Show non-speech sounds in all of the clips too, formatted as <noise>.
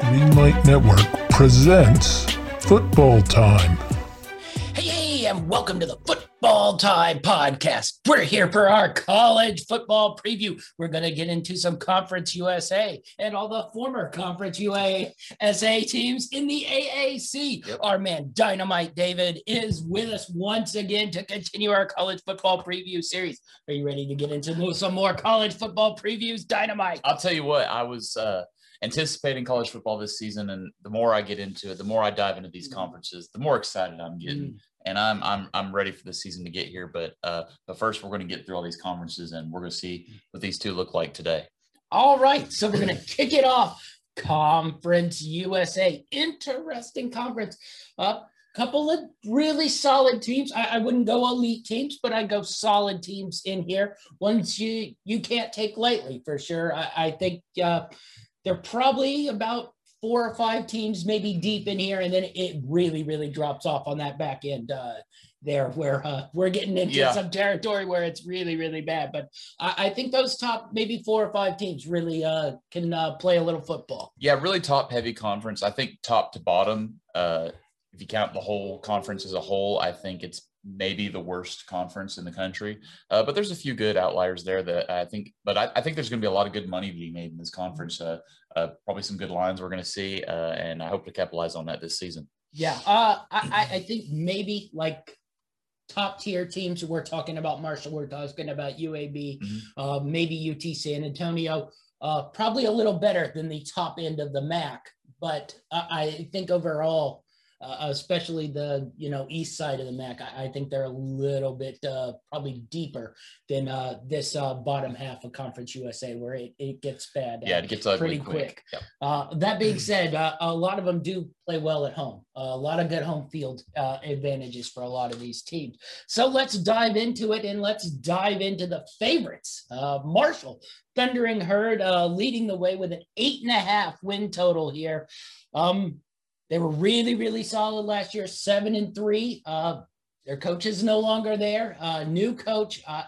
Greenlight Network presents Football Time. Hey, and welcome to the Football Time podcast. We're here for our college football preview. We're going to get into some Conference USA and all the former Conference USA teams in the AAC. Yep. Our man Dynamite David is with us once again to continue our college football preview series. Are you ready to get into some more college football previews, Dynamite? I'll tell you what, I was uh, anticipating college football this season, and the more I get into it, the more I dive into these conferences, the more excited I'm getting. And I'm I'm I'm ready for the season to get here. But uh, but first, we're going to get through all these conferences, and we're going to see what these two look like today. All right, so we're going to kick it off. Conference USA, interesting conference. A uh, couple of really solid teams. I, I, wouldn't go elite teams, but I go solid teams in here. Ones you you can't take lightly for sure. I, I think uh, they're probably about four or five teams, maybe deep in here, and then it really really drops off on that back end. Uh, there where uh, we're getting into Yeah. some territory where it's really really bad but I, I think those top maybe four or five teams really uh, can uh, play a little football Yeah, really top heavy conference. I think top to bottom. Uh, if you count the whole conference as a whole, I think it's maybe the worst conference in the country. Uh, but there's a few good outliers there that I think. But I, I think there's going to be a lot of good money being made in this conference. Uh, uh, probably some good lines we're going to see, uh, and I hope to capitalize on that this season. yeah uh, I, I- think maybe like top tier teams we're talking about marshall we're talking about uab Mhm. uh, maybe ut san antonio uh, probably a little better than the top end of the mac but I think overall uh, especially the you know east side of the MAC. I, I think they're a little bit uh, probably deeper than uh, this uh, bottom half of Conference USA, where it, it gets bad. Yeah, uh, it gets pretty quick. quick. Yep. Uh, that being said, uh, a lot of them do play well at home. a lot of good home field uh, advantages for a lot of these teams. So let's dive into it and let's dive into the favorites. Uh, Marshall, Thundering Herd, uh, leading the way with an eight and a half win total here. Um, they were really, really solid last year, seven and three. Uh, their coach is no longer there. Uh, new coach. Uh,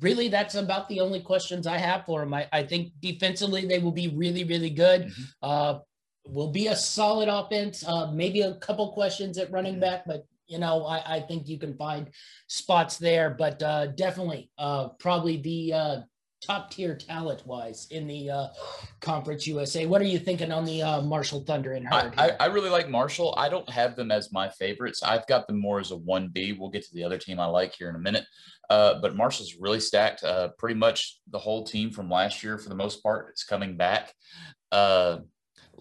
really, that's about the only questions I have for them. I, I think defensively they will be really, really good. Mhm. Uh, will be a solid offense. Uh, maybe a couple questions at running back, but you know, I, I think you can find spots there. But uh, definitely, uh, probably the uh, top tier talent wise in the uh, Conference USA. What are you thinking on the uh, Marshall Thunder and I, Herd? I. I really like Marshall. I don't have them as my favorites. I've got them more as a 1B. We'll get to the other team I like here in a minute. Uh, but Marshall's really stacked. Uh, pretty much the whole team from last year, for the most part, is coming back.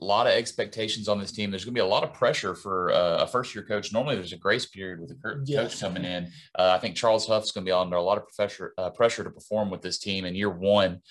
A lot of expectations on this team. There's going to be a lot of pressure for uh, a first year coach. Normally, there's a grace period with a cur- Yes. coach coming in. Uh, I think Charles Huff's going to be under a lot of pressure, uh, pressure to perform with this team in year one.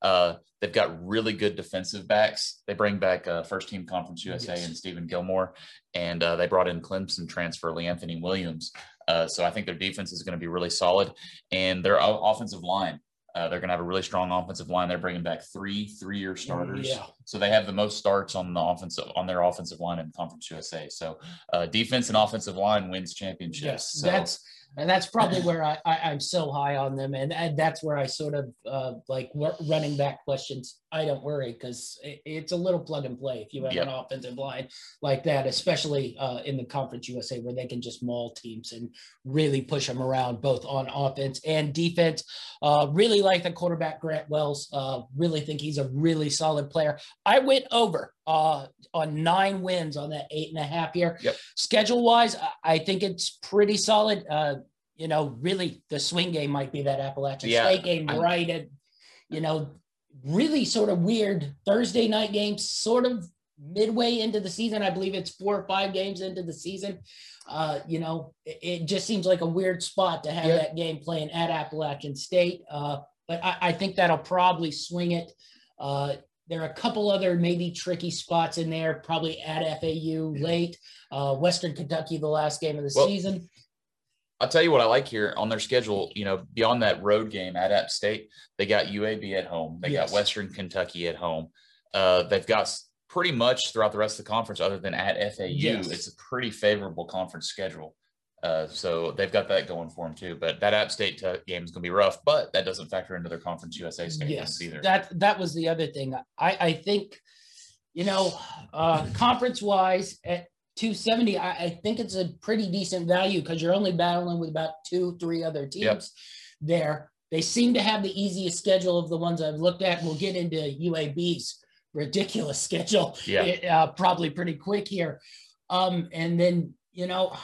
Uh, they've got really good defensive backs. They bring back uh, first team Conference USA Yes. and Stephen Gilmore, and uh, they brought in Clemson transfer Lee Anthony Williams. Uh, so I think their defense is going to be really solid, and their offensive line. Uh, they're going to have a really strong offensive line. They're bringing back three three-year starters, Yeah. so they have the most starts on the offensive on their offensive line in Conference USA. So uh, defense and offensive line wins championships. Yes, So, that's and that's probably where I, I I'm so high on them, and, and that's where I sort of uh, like running back questions. I don't worry because it, it's a little plug and play if you have an offensive line like that, especially uh, in the Conference USA where they can just maul teams and really push them around both on offense and defense. Uh, really like the quarterback Grant Wells. Uh, really think he's a really solid player. I went over uh, on nine wins on that eight and a half year. Yep. Schedule wise, I, think it's pretty solid. Uh, you know, really the swing game might be that Appalachian Yeah, State game, I- right at, you know, really sort of weird Thursday night games, sort of midway into the season. I believe it's four or five games into the season. Uh, you know, it, it just seems like a weird spot to have Yeah. that game playing at Appalachian State. Uh, but I, I think that'll probably swing it. Uh, there are a couple other maybe tricky spots in there, probably at FAU late, uh, Western Kentucky, the last game of the Well, season. I'll tell you what I like here on their schedule. You know, beyond that road game at App State, they got UAB at home. They Yes. got Western Kentucky at home. Uh, they've got pretty much throughout the rest of the conference, other than at FAU, Yes. it's a pretty favorable conference schedule. Uh, so they've got that going for them too. But that App State t- game is going to be rough, but that doesn't factor into their Conference USA standings yes, either. that that was the other thing. I I think, you know, uh, conference wise at 270, I, I think it's a pretty decent value because you're only battling with about two, three other teams Yep. there. They seem to have the easiest schedule of the ones I've looked at. We'll get into UAB's ridiculous <laughs> schedule Yeah. uh, probably pretty quick here. Um, and then, you know,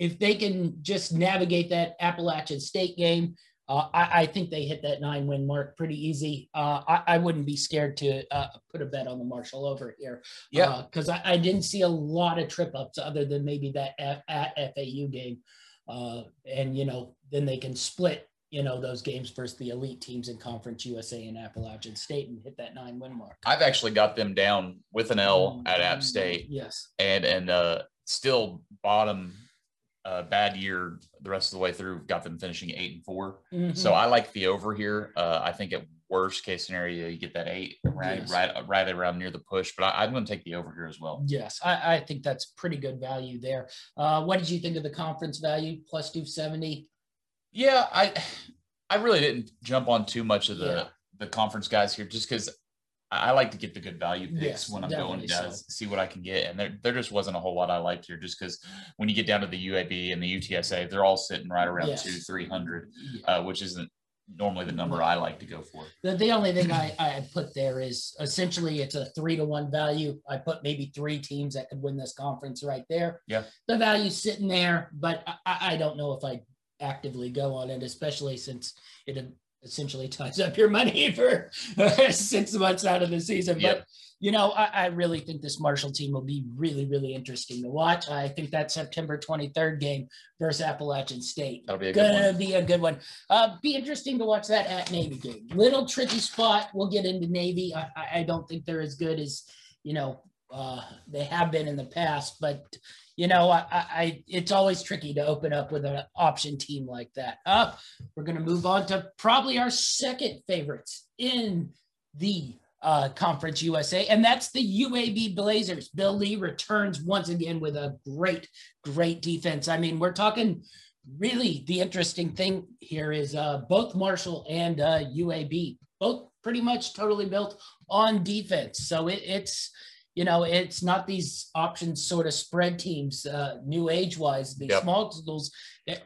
if they can just navigate that Appalachian State game, uh, I, I think they hit that nine win mark pretty easy. Uh, I, I wouldn't be scared to uh, put a bet on the Marshall over here. Yeah. Because I, I didn't see a lot of trip ups other than maybe that at, at FAU game. Uh, and, you know, then they can split, you know, those games versus the elite teams in Conference USA and Appalachian State and hit that nine win mark. I've actually got them down with an L at App State Yes. and and uh, still bottom uh, bad year the rest of the way through. Got them finishing eight and 4 So I like the over here. Uh, I think at worst case scenario you get that eight right Yes. right right around near the push, but I, I'm going to take the over here as well. Yes, I, I think that's pretty good value there. Uh, what did you think of the conference value plus 270? Yeah, I I really didn't jump on too much of the Yeah. the conference guys here just because I like to get the good value picks Yes, when I'm going down, so. see what I can get. And there, there just wasn't a whole lot I liked here just because when you get down to the UAB and the UTSA, they're all sitting right around Yes. two, three hundred, Yeah. uh, which isn't normally the number I like to go for. The, the only thing I, I put there is essentially it's a three to one value. I put maybe three teams that could win this conference right there. Yeah. The value's sitting there, but I- I, I don't know if I actively go on it, especially since it essentially ties up your money <laughs> for six months out of the season. Yep. But you know, I, I really think this Marshall team will be really, really interesting to watch. I think that September 23rd game versus Appalachian State That'll be a good gonna one. be a good one. Uh, be interesting to watch that at Navy game. Little tricky spot. We'll get into Navy. I, I, I don't think they're as good as you know uh, they have been in the past, but you know, I, I, it's always tricky to open up with an option team like that. Uh, we're gonna move on to probably our second favorites in the uh, Conference USA, and that's the UAB Blazers. Bill Lee returns once again with a great, great defense. I mean, we're talking really the interesting thing here is uh, both Marshall and uh, UAB, both pretty much totally built on defense. So it, it's, you know, it's not these options sort of spread teams, uh, new age wise, these Yep. small schools.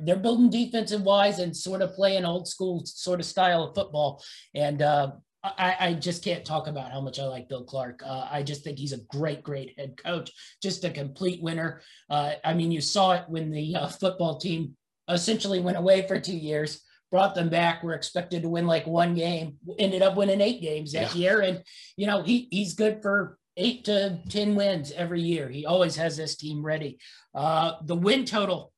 They're- building defensive wise and sort of playing old school sort of style of football. And uh, I, I just can't talk about how much I like Bill Clark. Uh, I just think he's a great, great head coach, just a complete winner. Uh, I mean, you saw it when the uh, football team essentially went away for two years, brought them back, were expected to win like one game, ended up winning eight games that year. And, you know, he, he's good for eight to 10 wins every year. He always has this team ready. Uh, the win total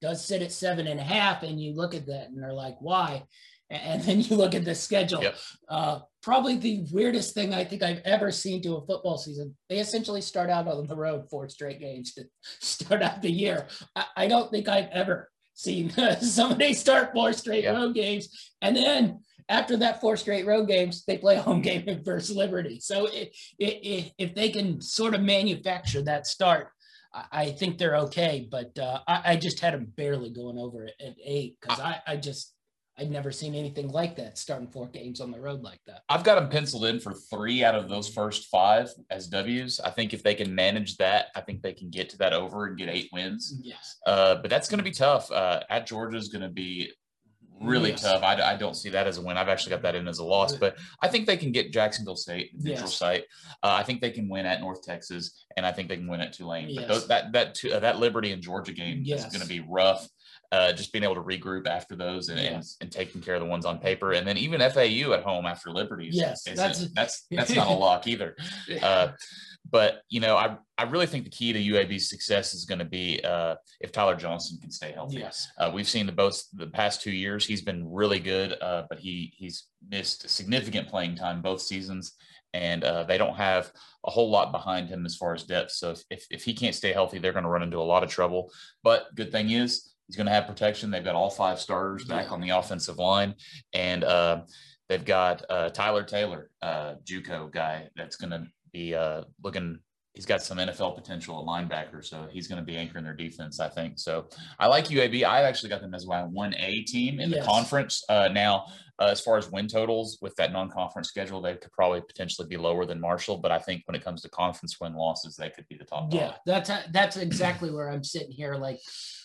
does sit at seven and a half, and you look at that and they're like, why? And then you look at the schedule. Yep. Uh, probably the weirdest thing I think I've ever seen to a football season. They essentially start out on the road four straight games to start out the year. I, I don't think I've ever seen <laughs> somebody start four straight Yeah. road games, and then after that four straight road games, they play a home <laughs> game in First Liberty. So it, it, it, if they can sort of manufacture that start, I, I think they're okay. But uh, I, I just had them barely going over it at eight because I, I just I'd never seen anything like that starting four games on the road like that. I've got them penciled in for three out of those first five as W's. I think if they can manage that, I think they can get to that over and get eight wins. Yes. Uh, but that's going to be tough. Uh, at Georgia is going to be really Yes. tough. I, I don't see that as a win. I've actually got that in as a loss, but I think they can get Jacksonville State, neutral Yes. site. Uh, I think they can win at North Texas, and I think they can win at Tulane. Yes. But those, that that two, uh, that Liberty and Georgia game is going to be rough. Uh, just being able to regroup after those and, and, and taking care of the ones on paper, and then even FAU at home after Liberty. Yes, that's- that's that's not a <laughs> lock either. But you know, I I really think the key to UAB's success is going to be uh, if Tyler Johnston can stay healthy. yes. Uh, we've seen the both the past two years. He's been really good, uh, but he he's missed significant playing time both seasons, and uh, they don't have a whole lot behind him as far as depth. So if if, if he can't stay healthy, they're going to run into a lot of trouble. But good thing is he's going to have protection. They've got all five starters back Yeah. on the offensive line, and uh, they've got uh, Tyler Taylor, uh, JUCO guy, that's going to be uh, looking he's got some NFL potential at linebacker, so he's going to be anchoring their defense, I think. So I like UAB. I've actually got them as my one A team in yes. the conference. Uh, now, uh, as far as win totals with that non-conference schedule, they could probably potentially be lower than Marshall, but I think when it comes to conference win losses, they could be the top. Yeah, that's that's exactly where I'm sitting here. Like,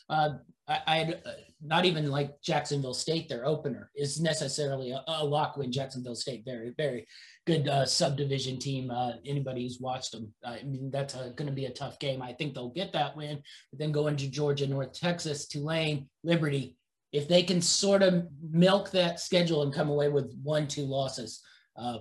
uh, I, I uh, not even like Jacksonville State, their opener is necessarily a, a lock win. Jacksonville State, very very good uh, subdivision team. Uh, anybody who's watched them, I mean, that's going to be a tough game. I think they'll get that win, but then go into Georgia, North Texas, Tulane, Liberty. If they can sort of milk that schedule and come away with one, two losses, uh,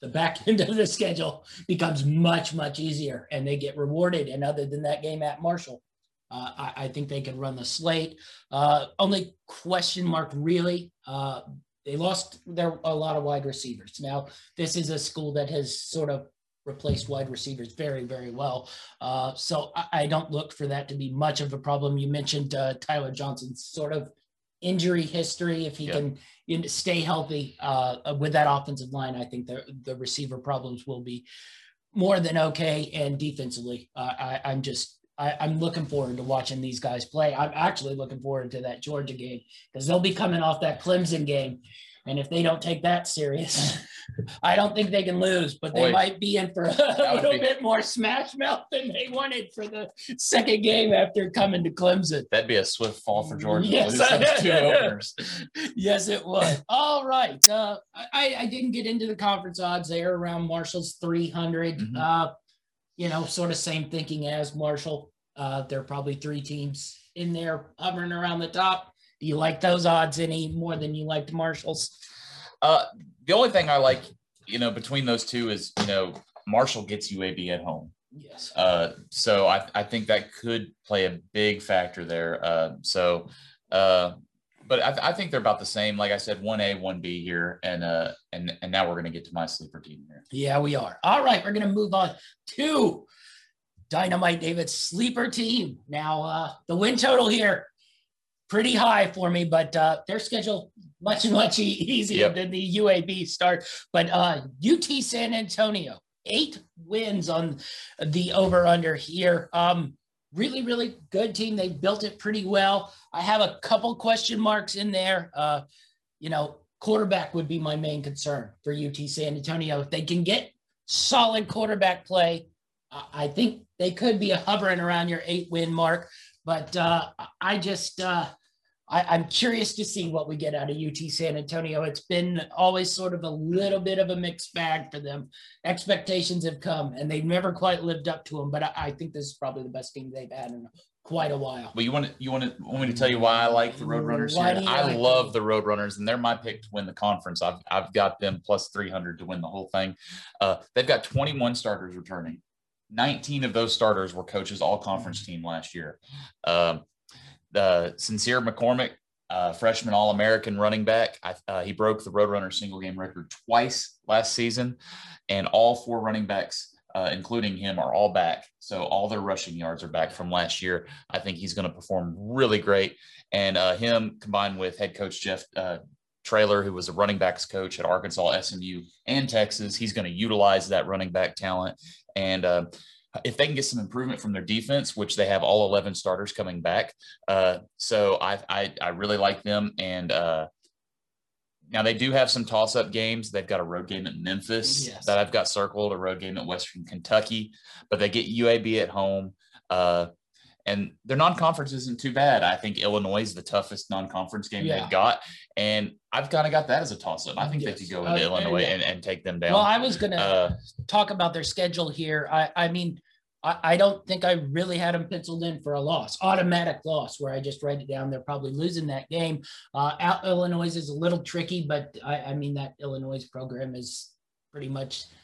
the back <laughs> end of the schedule becomes much, much easier and they get rewarded. And other than that game at Marshall, uh, I, I, think they can run the slate. Uh, only question mark really uh, they lost their a lot of wide receivers. Now, this is a school that has sort of replaced wide receivers very, very well. Uh, so I, I, don't look for that to be much of a problem. You mentioned uh, Tyler Johnston's sort of injury history. If he yep. can you know, stay healthy uh, with that offensive line, I think the the receiver problems will be more than okay. And defensively, uh, I, I'm just I, am looking forward to watching these guys play. I'm actually looking forward to that Georgia game because they'll be coming off that Clemson game. And if they don't take that serious, <laughs> I don't think they can lose, but they Boy, might be in for <laughs> a little be... bit more smash mouth than they wanted for the second game after coming to Clemson. That'd be a swift fall for Georgia. Yes, <laughs> yes it was. All right. Uh, I, I didn't get into the conference odds there around Marshall's 300. Mm-hmm. Uh, you know, sort of same thinking as Marshall. Uh, there are probably three teams in there hovering around the top. Do you like those odds any more than you liked Marshall's? Uh, the only thing I like, you know, between those two is, you know, Marshall gets UAB at home. Yes. Uh, so I, I think that could play a big factor there. Uh, so, uh, but I, th- I, think they're about the same. Like I said, one A, one B here, and uh, and and now we're gonna get to my sleeper team here. Yeah, we are. All right, we're gonna move on to Dynamite David's sleeper team. Now, uh, the win total here pretty high for me, but uh, their schedule much much easier yep. than the UAB start. But uh, UT San Antonio, eight wins on the over under here. Um, really, really good team. They built it pretty well. I have a couple question marks in there. Uh, you know, quarterback would be my main concern for UT San Antonio. If they can get solid quarterback play, I think they could be hovering around your eight win mark. But uh, I just, uh, I, am curious to see what we get out of UT San Antonio. It's been always sort of a little bit of a mixed bag for them. Expectations have come, and they've never quite lived up to them. But I, I think this is probably the best team they've had in quite a while. But you want to you want to want me to tell you why I like the Roadrunners why here? I like love them? the Roadrunners, and they're my pick to win the conference. I've I've got them plus three hundred to win the whole thing. Uh, they've got twenty one starters returning. 19 of those starters were coaches all conference team last year. Um, the Sincere McCormick, uh, freshman All American running back. I, uh, he broke the Roadrunner single game record twice last season, and all four running backs, uh, including him, are all back. So all their rushing yards are back from last year. I think he's going to perform really great. And uh, him combined with head coach Jeff uh, Traylor, who was a running backs coach at Arkansas, SMU, and Texas, he's going to utilize that running back talent. And uh, if they can get some improvement from their defense, which they have all 11 starters coming back. Uh, so I, I, I, really like them. And uh, now they do have some toss up games. They've got a road game at Memphis yes. that I've got circled, a road game at Western Kentucky, but they get UAB at home. Uh, and their non-conference isn't too bad. I think Illinois is the toughest non-conference game yeah. they've got, and I've kind of got that as a toss-up. I think yes. they could go into uh, Illinois and, and, take them down. Well, I was going to uh, talk about their schedule here. I, I mean, I, I, don't think I really had them penciled in for a loss, automatic loss, where I just write it down. They're probably losing that game. Uh, out Illinois is a little tricky, but I, I mean that Illinois program is pretty much –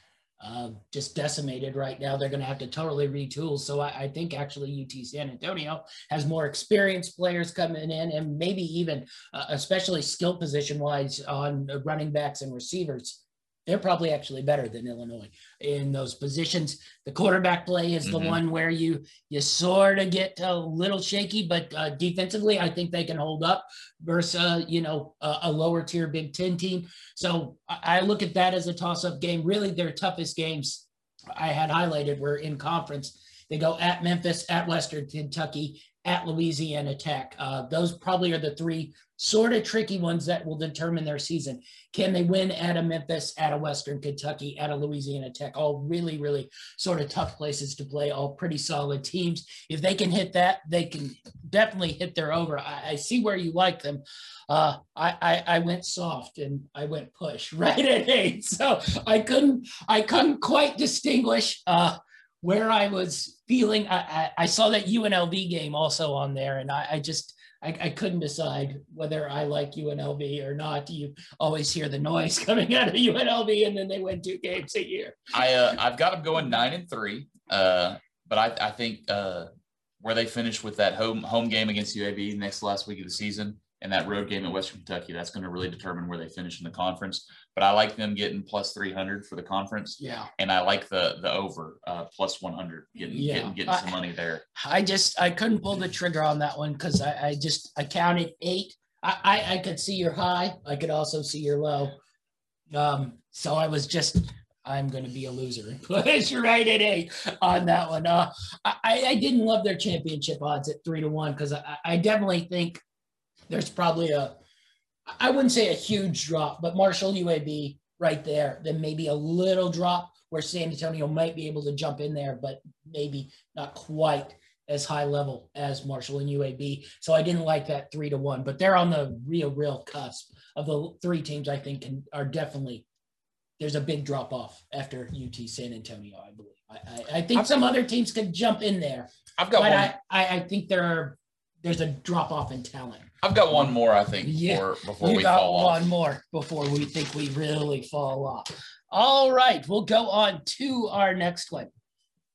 uh, just decimated right now. They're going to have to totally retool. So I, I, think actually UT San Antonio has more experienced players coming in and maybe even, uh, especially skill position wise on running backs and receivers they're probably actually better than Illinois in those positions. The quarterback play is the mm-hmm. one where you you sort of get a little shaky, but uh, defensively, I think they can hold up versus uh, you know a, a, lower tier Big Ten team. So I, I look at that as a toss up game. Really, their toughest games I had highlighted were in conference. They go at Memphis, at Western Kentucky, at Louisiana Tech. Uh, those probably are the three sort of tricky ones that will determine their season. Can they win at a Memphis, at a Western Kentucky, at a Louisiana Tech? All really, really sort of tough places to play, all pretty solid teams. If they can hit that, they can definitely hit their over. I, I see where you like them. Uh, I, I, I went soft and I went push <laughs> right at eight. So I couldn't I couldn't quite distinguish uh, where I was feeling. I, I, I saw that UNLV game also on there, and I, I just I, I, couldn't decide whether I like UNLV or not. You always hear the noise <laughs> coming out of UNLV, and then they win two games a year. I uh, I've got them going nine and three, uh, but I I think uh, where they finish with that home home game against UAB next last week of the season and that road game at Western Kentucky, that's going to really determine where they finish in the conference. But I like them getting plus 300 for the conference. Yeah. And I like the the over uh, plus 100, getting, yeah. getting, getting some money there. I just, I couldn't pull the trigger on that one because I, I just, I counted eight. I, I, I could see your high. I could also see your low. Um, so I was just, I'm going to be a loser. <laughs> Push right at eight on that one. Uh, I, I didn't love their championship odds at three to one because I, I definitely think there's probably a, I wouldn't say a huge drop, but Marshall UAB right there, then maybe a little drop where San Antonio might be able to jump in there, but maybe not quite as high level as Marshall and UAB. So I didn't like that three to one, but they're on the real, real cusp of the three teams I think can, are definitely, there's a big drop off after UT San Antonio, I believe. I, I, I think I've, some other teams could jump in there. I've got but one. I, I, I think there are, there's a drop off in talent. I've got one more, I think, yeah, before, before we got fall one off. more before we think we really fall off. All right, we'll go on to our next one.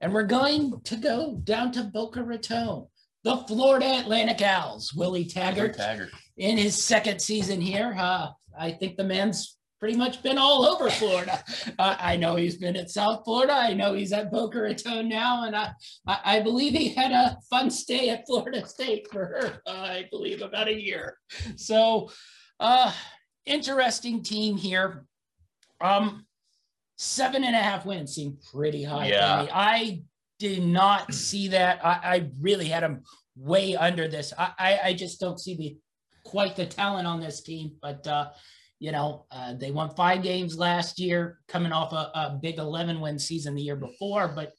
And we're going to go down to Boca Raton. The Florida Atlantic Owls, Willie Taggart, Taggart. in his second season here. Uh, I think the man's pretty much been all over Florida. <laughs> uh, I know he's been at South Florida. I know he's at Boca Raton now, and I, I, believe he had a fun stay at Florida <laughs> State for. Uh, I believe about a year. So, uh, interesting team here. Um, seven and a half wins seem pretty high yeah. me. I did not see that. I, I really had him way under this. I, I, I just don't see the quite the talent on this team, but uh, you know, uh, they won five games last year, coming off a, a big 11 win season the year before, but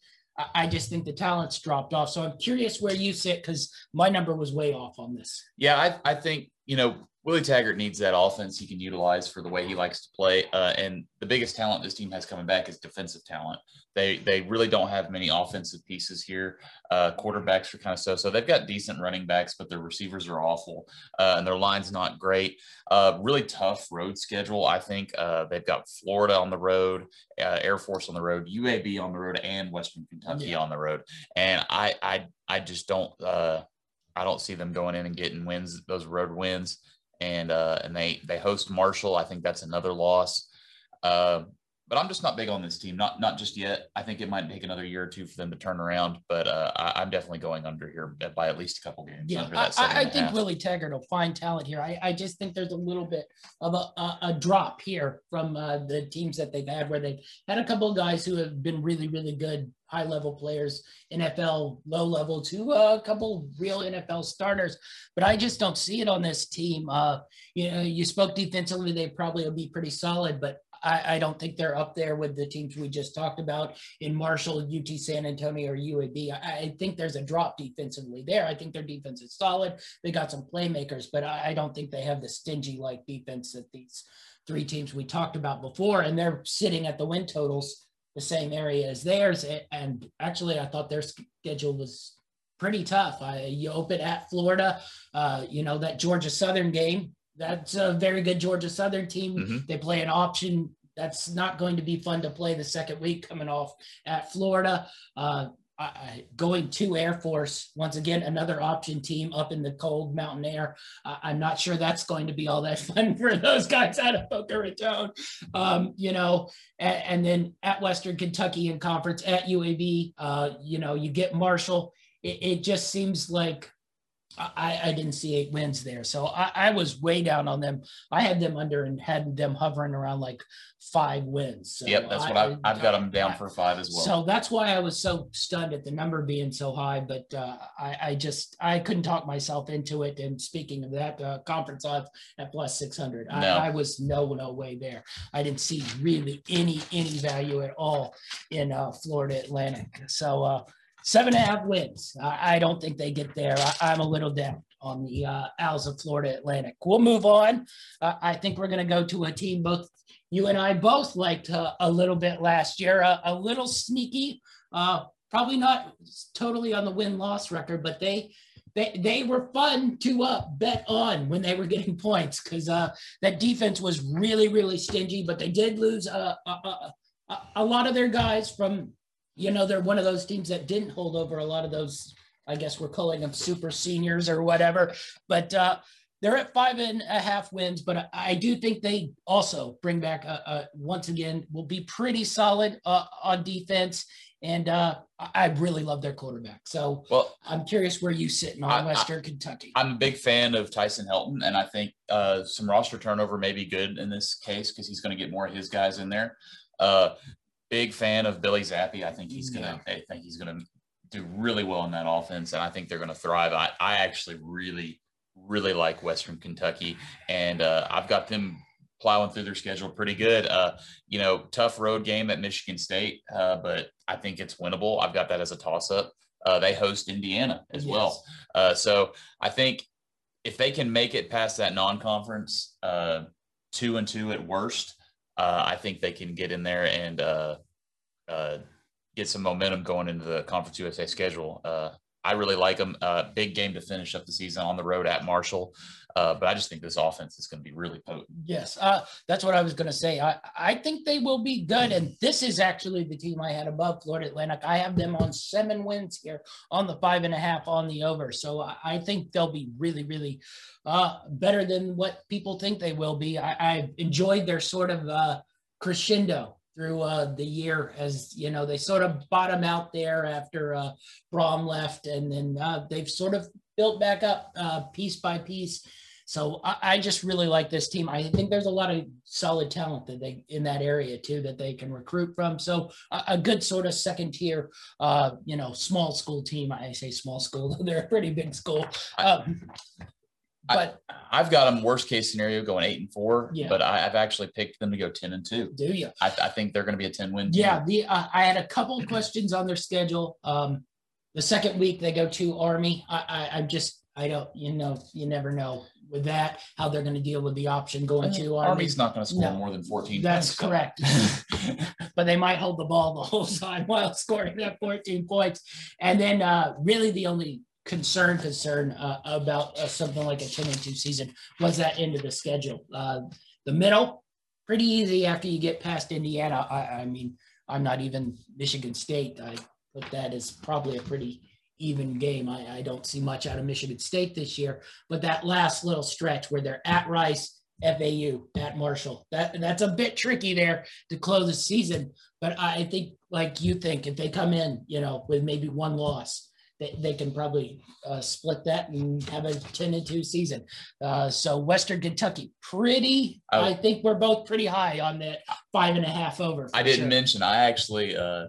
I, just think the talent's dropped off. So I'm curious where you sit because my number was way off on this. Yeah, I, I think, you know, Willie Taggart needs that offense he can utilize for the way he likes to play. Uh, and the biggest talent this team has coming back is defensive talent. They they really don't have many offensive pieces here. Uh, quarterbacks are kind of so so. They've got decent running backs, but their receivers are awful, uh, and their line's not great. Uh, really tough road schedule. I think uh, they've got Florida on the road, uh, Air Force on the road, UAB on the road, and Western Kentucky yeah. on the road. And I I I just don't. I don't see them going in and getting wins, those road wins and uh, and they they host Marshall. I think that's another loss. Uh, but I'm just not big on this team. Not not just yet. I think it might take another year or two for them to turn around. But uh, I, am definitely going under here by at least a couple games. Yeah, I, I think Willie Taggart will find talent here. I, I just think there's a little bit of a, a, a drop here from uh, the teams that they've had, where they've had a couple of guys who have been really really good high level players, NFL low level to uh, a couple real NFL starters. But I just don't see it on this team. Uh, you know, you spoke defensively; they probably will be pretty solid, but I, I, don't think they're up there with the teams we just talked about in Marshall, UT San Antonio, or UAB. I, I think there's a drop defensively there. I think their defense is solid. They got some playmakers, but I, I don't think they have the stingy like defense that these three teams we talked about before. And they're sitting at the win totals the same area as theirs. And actually, I thought their schedule was pretty tough. I, you open at Florida, uh, you know, that Georgia Southern game that's a very good Georgia Southern team. Mm-hmm. They play an option that's not going to be fun to play the second week coming off at Florida. Uh, I, going to Air Force once again, another option team up in the cold mountain air. Uh, I'm not sure that's going to be all that <laughs> fun for those guys out of Boca Raton. Um, you know, and, and, then at Western Kentucky in conference at UAB, uh, you know, you get Marshall. It, it just seems like I, I didn't see eight wins there. So I, I was way down on them. I had them under and had them hovering around like five wins. So yep, that's what I, I've got them down for five as well. So that's why I was so stunned at the number being so high. But uh, I, I just I couldn't talk myself into it. And speaking of that, uh, conference odds at plus six hundred, no. I, I was no no way there. I didn't see really any any value at all in uh, Florida Atlantic. So uh, seven and a half wins. I, I don't think they get there. I, am a little down on the uh, Owls of Florida Atlantic. We'll move on. Uh, I think we're going to go to a team both you and I both liked uh, a little bit last year, uh, a little sneaky. Uh, probably not totally on the win loss record, but they they they were fun to uh, bet on when they were getting points because uh, that defense was really really stingy. But they did lose a, a lot of their guys from you know, they're one of those teams that didn't hold over a lot of those, I guess we're calling them super seniors or whatever. But uh, they're at five and a half wins, but I do think they also bring back, once again, will be pretty solid uh, on defense. And uh, I really love their quarterback. So well, I'm curious where you sit on Western I, Kentucky. I'm a big fan of Tyson Helton, and I think uh, some roster turnover may be good in this case because he's going to get more of his guys in there. Big fan of Bailey Zappe. I think he's gonna. Yeah. I think he's gonna do really well in that offense, and I think they're gonna thrive. I, I actually really, really like Western Kentucky, and uh, I've got them plowing through their schedule pretty good. Uh, you know, tough road game at Michigan State, uh, but I think it's winnable. I've got that as a toss up. Uh, they host Indiana as yes. well, uh, so I think if they can make it past that non-conference, uh, two and two at worst uh, I think they can get in there and uh, uh, get some momentum going into the Conference USA schedule. I really like them. Uh, big game to finish up the season on the road at Marshall. Uh, but I just think this offense is going to be really potent. Yes, uh, that's what I was going to say. I, I think they will be good. And this is actually the team I had above Florida Atlantic. I have them on seven wins here on the five and a half on the over. So I, I think they'll be really, really uh, better than what people think they will be. I, I enjoyed their sort of uh, crescendo through uh, the year as you know they sort of bottom out there after uh, Brohm left, and then uh, they've sort of built back up uh, piece by piece. So I, I, just really like this team. I think there's a lot of solid talent that they in that area too that they can recruit from. So a, a good sort of second tier, uh, you know, small school team. I say small school; <laughs> they're a pretty big school. Um, but I, have got them worst case scenario going eight and four, yeah. but I, have actually picked them to go ten and two. Do you? I, I think they're going to be a ten win. Team. Yeah, the uh, I had a couple of questions on their schedule. Um, the second week they go to Army. I, I I'm just I don't you know you never know with that how they're going to deal with the option going to Army. Army's not going to score no, more than 14 that's points, correct <laughs> but they might hold the ball the whole time <laughs> while scoring that 14 points and then uh, really the only concern concern uh, about uh, something like a 10 and 2 season was that end of the schedule. Uh, the middle, pretty easy after you get past Indiana. I, I, mean, I'm not even Michigan State. I put that as probably a pretty even game. I, I don't see much out of Michigan State this year, but that last little stretch where they're at Rice, FAU, at Marshall, that that's a bit tricky there to close the season. But I think, like you think, if they come in, you know, with maybe one loss, they, they can probably uh, split that and have a 10 and 2 season. Uh, so Western Kentucky, pretty, oh. I think we're both pretty high on that five and a half over. I didn't sure. mention, I actually, uh,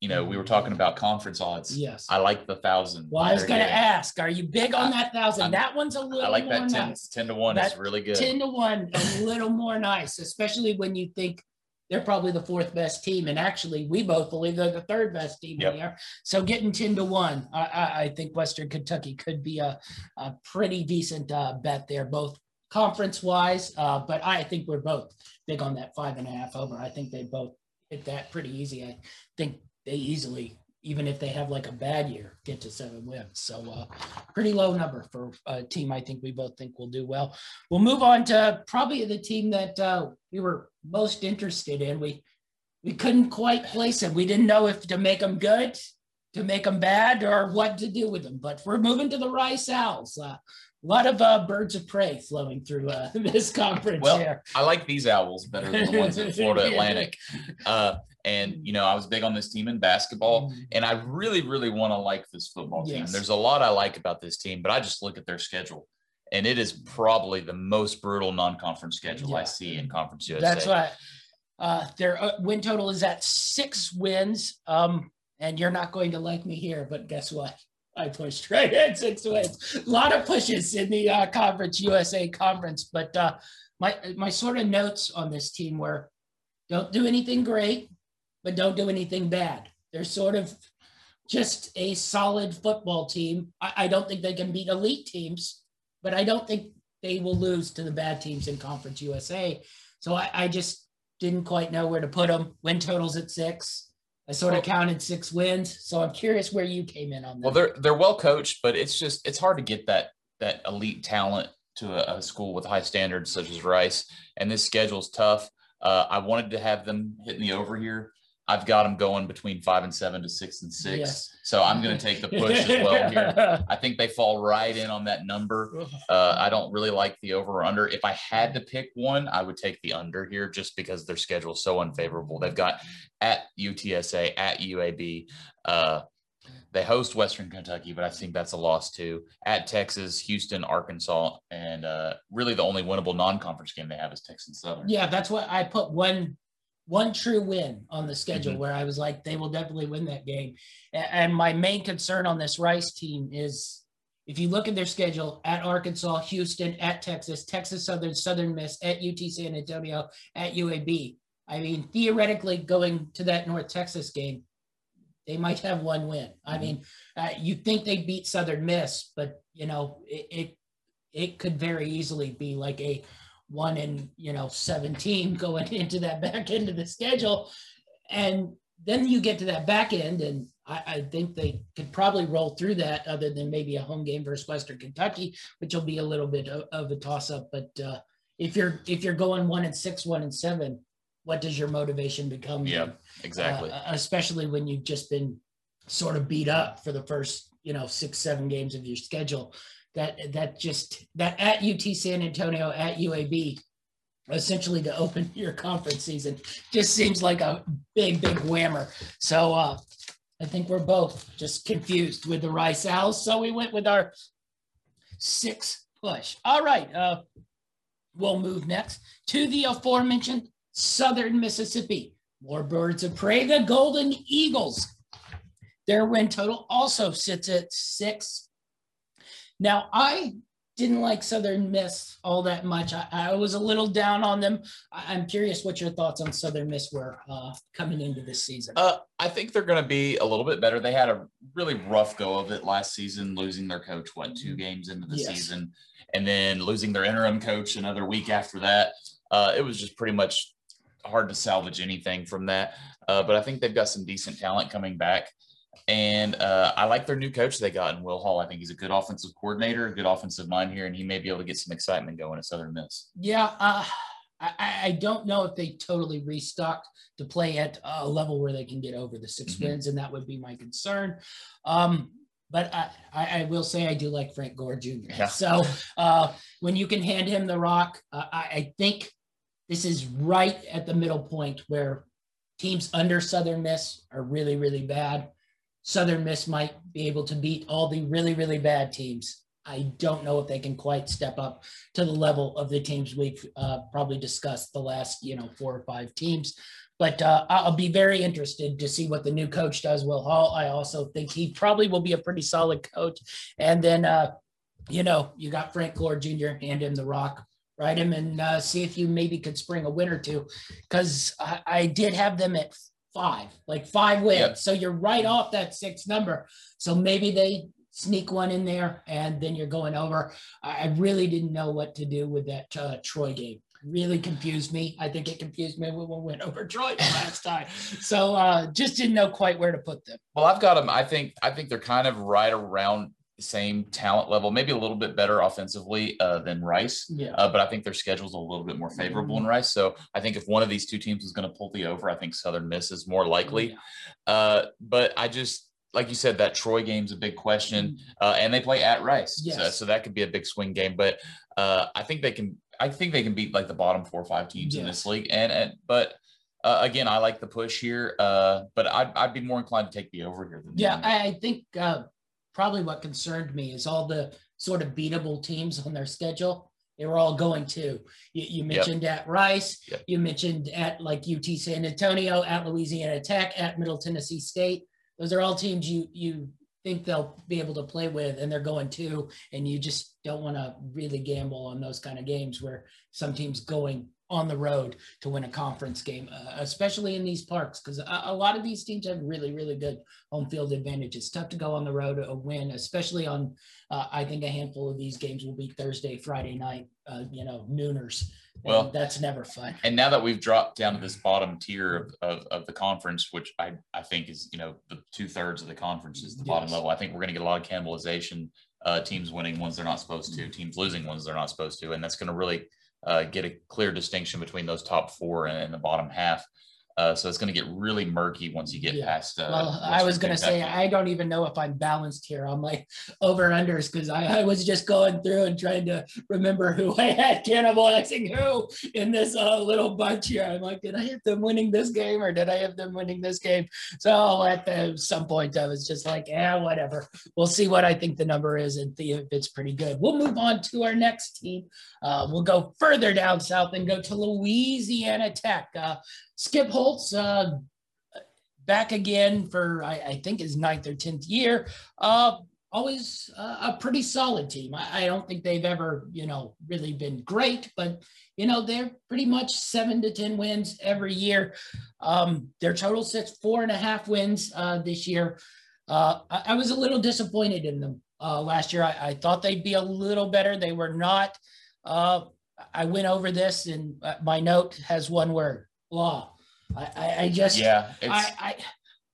you know, we were talking about conference odds. Yes. I like the thousand. Well, I was going to ask, are you big on that 1000 that one's a little I like that 10, nice. 10 to 1 that is really good. 10 to 1, a little more nice, especially when you think they're probably the fourth best team. And actually, we both believe they're the third best team yep. here. So getting 10 to 1, I, I, I think Western Kentucky could be a, a pretty decent uh, bet there, both conference wise. Uh, but I think we're both big on that five and a half over. I think they both hit that pretty easy. I think they easily even if they have like a bad year, get to seven wins. So uh, pretty low number for a team I think we both think will do well. We'll move on to probably the team that uh, we were most interested in. We we couldn't quite place them. We didn't know if to make them good to make them bad or what to do with them. But we're moving to the Rice Owls. Uh, a lot of uh, birds of prey flowing through uh, <laughs> this conference well, here. I like these owls better than the ones in Florida <laughs> Atlantic. Uh, and you know, I was big on this team in basketball, Mm-hmm. and I really, really want to like this football team. Yes. There's a lot I like about this team, but I just look at their schedule, and it is probably the most brutal non-conference schedule I see in Conference USA. That's right. uh, their uh, win total is at six wins. Um, and you're not going to like me here, but guess what? I pushed right at six wins. A lot of pushes in the uh, Conference USA conference, but uh, my my sort of notes on this team were: don't do anything great, but don't do anything bad. They're sort of just a solid football team. I, I don't think they can beat elite teams, but I don't think they will lose to the bad teams in Conference USA. So I, I just didn't quite know where to put them. Win totals at six. I sort of counted six wins. So I'm curious where you came in on that. Well, they're they're well coached, but it's just it's hard to get that that elite talent to a, a school with high standards such as Rice, and this schedule's tough. Uh, I wanted to have them hitting the over here. I've got them going between five and seven to six and six. Yes. So I'm going to take the push as well here. <laughs> I think they fall right in on that number. Uh, I don't really like the over or under. If I had to pick one, I would take the under here just because their schedule is so unfavorable. They've got at UTSA, at UAB. Uh, they host Western Kentucky, but I think that's a loss too. At Texas, Houston, Arkansas, and uh, really the only winnable non-conference game they have is Texas Southern. yeah, that's what I put one one true win on the schedule Mhm. where I was like, they will definitely win that game. And my main concern on this Rice team is if you look at their schedule at Arkansas, Houston, at Texas, Texas Southern, Southern Miss, at UT San Antonio, at UAB. I mean, theoretically, going to that North Texas game, they might have one win. I Mhm. mean, uh, you think they beat Southern Miss, but you know, it, it it could very easily be like a one in you know 17 <laughs> going into that back end of the schedule and then you get to that back end and I, I think they could probably roll through that other than maybe a home game versus western kentucky which will be a little bit of, of a toss-up but uh, if you're if you're going one and six one and seven what does your motivation become Yeah, then? exactly. Uh, especially when you've just been sort of beat up for the first, you know, six, seven games of your schedule. That that just that at UT San Antonio at UAB, essentially to open <laughs> your conference season, just seems like a big, big whammer. So uh, I think we're both just confused with the Rice Owls. So we went with our six push. All right. Uh, we'll move next to the aforementioned Southern Mississippi. More birds of prey, the Golden Eagles. Their win total also sits at six. Now, I didn't like Southern Miss all that much. I, I was a little down on them. I, am curious what your thoughts on Southern Miss were uh, coming into this season. Uh, I think they're going to be a little bit better. They had a really rough go of it last season, losing their coach, what, two games into the Yes. season, and then losing their interim coach another week after that. Uh, it was just pretty much hard to salvage anything from that. Uh, but I think they've got some decent talent coming back. And uh, I like their new coach they got in Will Hall. I think he's a good offensive coordinator, a good offensive mind here, and he may be able to get some excitement going at Southern Miss. Yeah, uh, I, I- don't know if they totally restocked to play at a level where they can get over the 6 Mhm. wins, and that would be my concern. Um, but I, I, I will say I do like Frank Gore Jr. Yeah. So uh, when you can hand him the rock, uh, I, I think this is right at the middle point where teams under Southern Miss are really, really bad. Southern Miss might be able to beat all the really, really bad teams. I don't know if they can quite step up to the level of the teams we've uh, probably discussed the last, you know, four or five teams. But uh, I'll be very interested to see what the new coach does, Will Hall. I also think he probably will be a pretty solid coach. And then, uh, you know, you got Frank Gore Jr. hand him the rock, ride him, and uh, see if you maybe could spring a win or two. Because I, I did have them at five, like five wins. Yep. So you're right off that six number. So maybe they sneak one in there, and then you're going over. I really didn't know what to do with that uh, Troy game. Really confused me. I think it confused me when we went over Troy the last time. So uh, just didn't know quite where to put them. Well, I've got them. I think I think they're kind of right around same talent level, maybe a little bit better offensively uh, than Rice. Yeah. Uh, but I think their schedule's a little bit more favorable in Rice. So I think if one of these two teams is going to pull the over, I think Southern Miss is more likely. Uh, but I just like you said, that Troy game's a big question, uh, and they play at Rice, Yes. so, so that could be a big swing game. But uh, I think they can. I think they can beat like the bottom four or five teams in this league. And and but uh, again, I like the push here. Uh, but I'd I'd be more inclined to take the over here than Yeah, I think uh, probably what concerned me is all the sort of beatable teams on their schedule. They were all going to. You, you mentioned at Rice. Yep. You mentioned at like UT San Antonio, at Louisiana Tech, at Middle Tennessee State. Those are all teams you you think they'll be able to play with, and they're going to. And you just don't want to really gamble on those kind of games where some teams going on the road to win a conference game, uh, especially in these parks, because a, a lot of these teams have really really good home field advantage. It's tough to go on the road a win, especially on. Uh, I think a handful of these games will be Thursday, Friday night. Uh, you know, nooners. and Well- that's never fun. And now that we've dropped down to this bottom tier of, of, of the conference, which I, I think is, you know, the two thirds of the conference is the bottom level. I think we're going to get a lot of cannibalization, uh, teams winning ones they're not supposed to, teams losing ones they're not supposed to. And that's going to really uh, get a clear distinction between those top four and, and the bottom half. Uh, so it's going to get really murky once you get Yeah. past. Uh, Well, I was going to say, I don't even know if I'm balanced here on my over unders because I, I was just going through and trying to remember who I had cannibalizing who in this uh, little bunch here. I'm like, did I have them winning this game or did I have them winning this game? So at the, some point, I was just like, yeah, whatever. We'll see what I think the number is and see if it's pretty good. We'll move on to our next team. Uh, we'll go further down south and go to Louisiana Tech. Uh, Skip Holtz, uh, back again for I, I think his ninth or tenth year. Uh, always uh, a pretty solid team. I, I don't think they've ever, you know, really been great, but you know they're pretty much seven to ten wins every year. Um, their total sits four and a half wins uh, this year. Uh, I, I was a little disappointed in them uh, last year. I, thought they'd be a little better. They were not. I went over this, and my note has one word: law. I, I, I just yeah, I,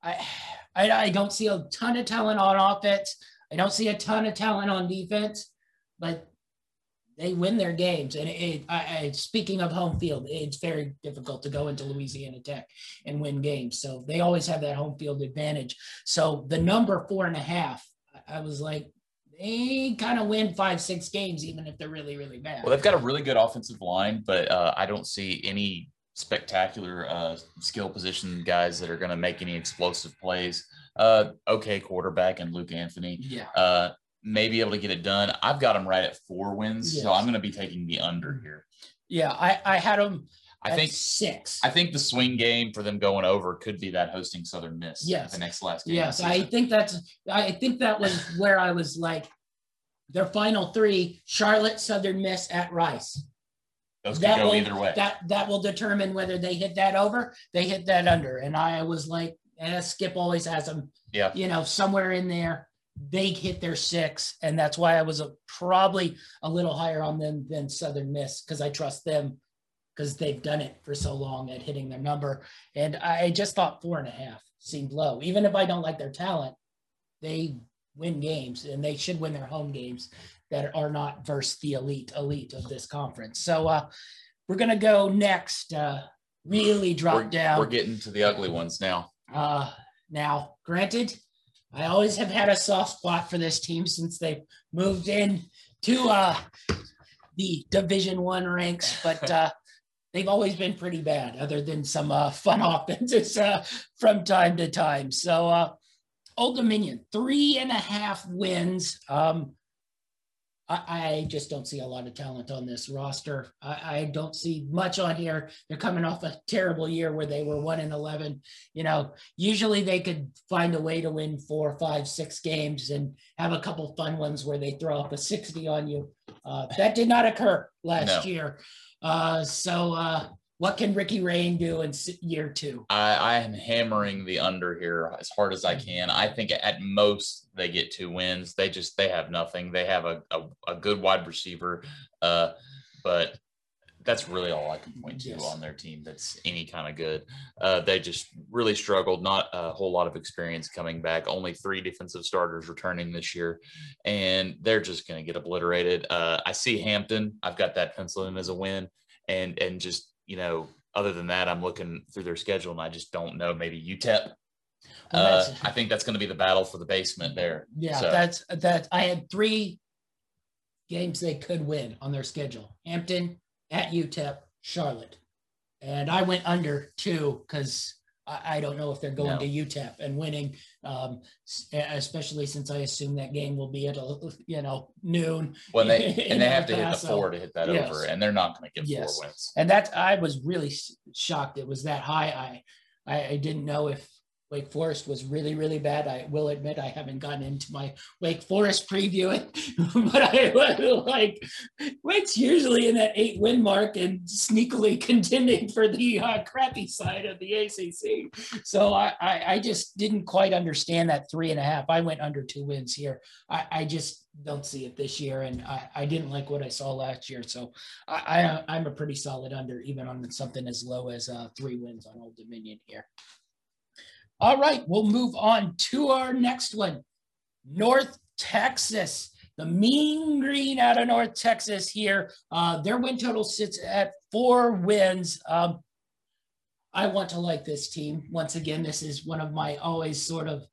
I, I, I, don't see a ton of talent on offense. I don't see a ton of talent on defense, but they win their games. And it, I, I, speaking of home field, it's very difficult to go into Louisiana Tech and win games. So they always have that home field advantage. So the number four and a half, I, I was like, they kind of win five, six games, even if they're really, really bad. Well, they've got a really good offensive line, but uh, I don't see any spectacular uh, skill position guys that are going to make any explosive plays. Uh, okay, quarterback and Luke Anthony yeah. uh, may be able to get it done. I've got them right at four wins, so I'm going to be taking the under here. Yeah. I, I had them I think six. I think the swing game for them going over could be that hosting Southern Miss. Yes. the next last game. Yes, I think that's I think that was where I was like their final three, Charlotte, Southern Miss at Rice. Those could that go will- either way. That that will determine whether they hit that over, they hit that under. And I was like, eh, Skip always has them, yeah, you know, somewhere in there. They hit their six, and that's why I was a, probably a little higher on them than Southern Miss because I trust them because they've done it for so long at hitting their number. And I just thought four and a half seemed low. Even if I don't like their talent, they win games and they should win their home games that are not versus the elite elite of this conference. So uh, we're gonna go next. Uh, really drop we're, down. we're getting to the ugly ones now. Uh, now, granted, I always have had a soft spot for this team since they moved in to uh, the Division One ranks, but uh, <laughs> they've always been pretty bad, other than some uh, fun <laughs> offenses uh, from time to time. So, uh, Old Dominion, three and a half wins. Um, I, I just don't see a lot of talent on this roster. I, I don't see much on here. They're coming off a terrible year where they were one and eleven you know, usually they could find a way to win four, five, six games and have a couple fun ones where they throw up a 60 on you. Uh, that did not occur last No. year. Uh, so, uh, what can Ricky Rahne do in year two? I, I am hammering the under here as hard as I can. I think at most they get two wins. They just they have nothing. They have a a, a good wide receiver, uh, but that's really all I can point to Yes. on their team. That's any kind of good. Uh, they just really struggled. Not a whole lot of experience coming back. Only three defensive starters returning this year, and they're just going to get obliterated. Uh, I see Hampton. I've got that penciled in as a win, and and just you know, other than that, I'm looking through their schedule and I just don't know. Maybe UTEP uh, I think that's going to be the battle for the basement there. Yeah, so. that's that. I had three games they could win on their schedule: Hampton at UTEP, Charlotte, and I went under two because I, I, don't know if they're going no. to UTEP and winning, um, especially since I assume that game will be at a you know noon. Well, they and they <laughs> have to hit the four to hit that yes. over, and they're not going to get yes. four wins. And that I was really shocked it was that high. I I, I didn't know if Wake Forest was really, really bad. I will admit I haven't gotten into my Wake Forest previewing, <laughs> but I was like, Wake's usually in that eight win mark and sneakily <laughs> contending for the uh, crappy side of the ACC. So I, I, I, just didn't quite understand that three and a half. I went under two wins here. I, I just don't see it this year, and I, I didn't like what I saw last year. So I, I, am a pretty solid under, even on something as low as uh, three wins on Old Dominion here. All right, we'll move on to our next one. North Texas, the Mean Green out of North Texas here. Uh, their win total sits at four wins. Um, I want to like this team. Once again, this is one of my always sort of,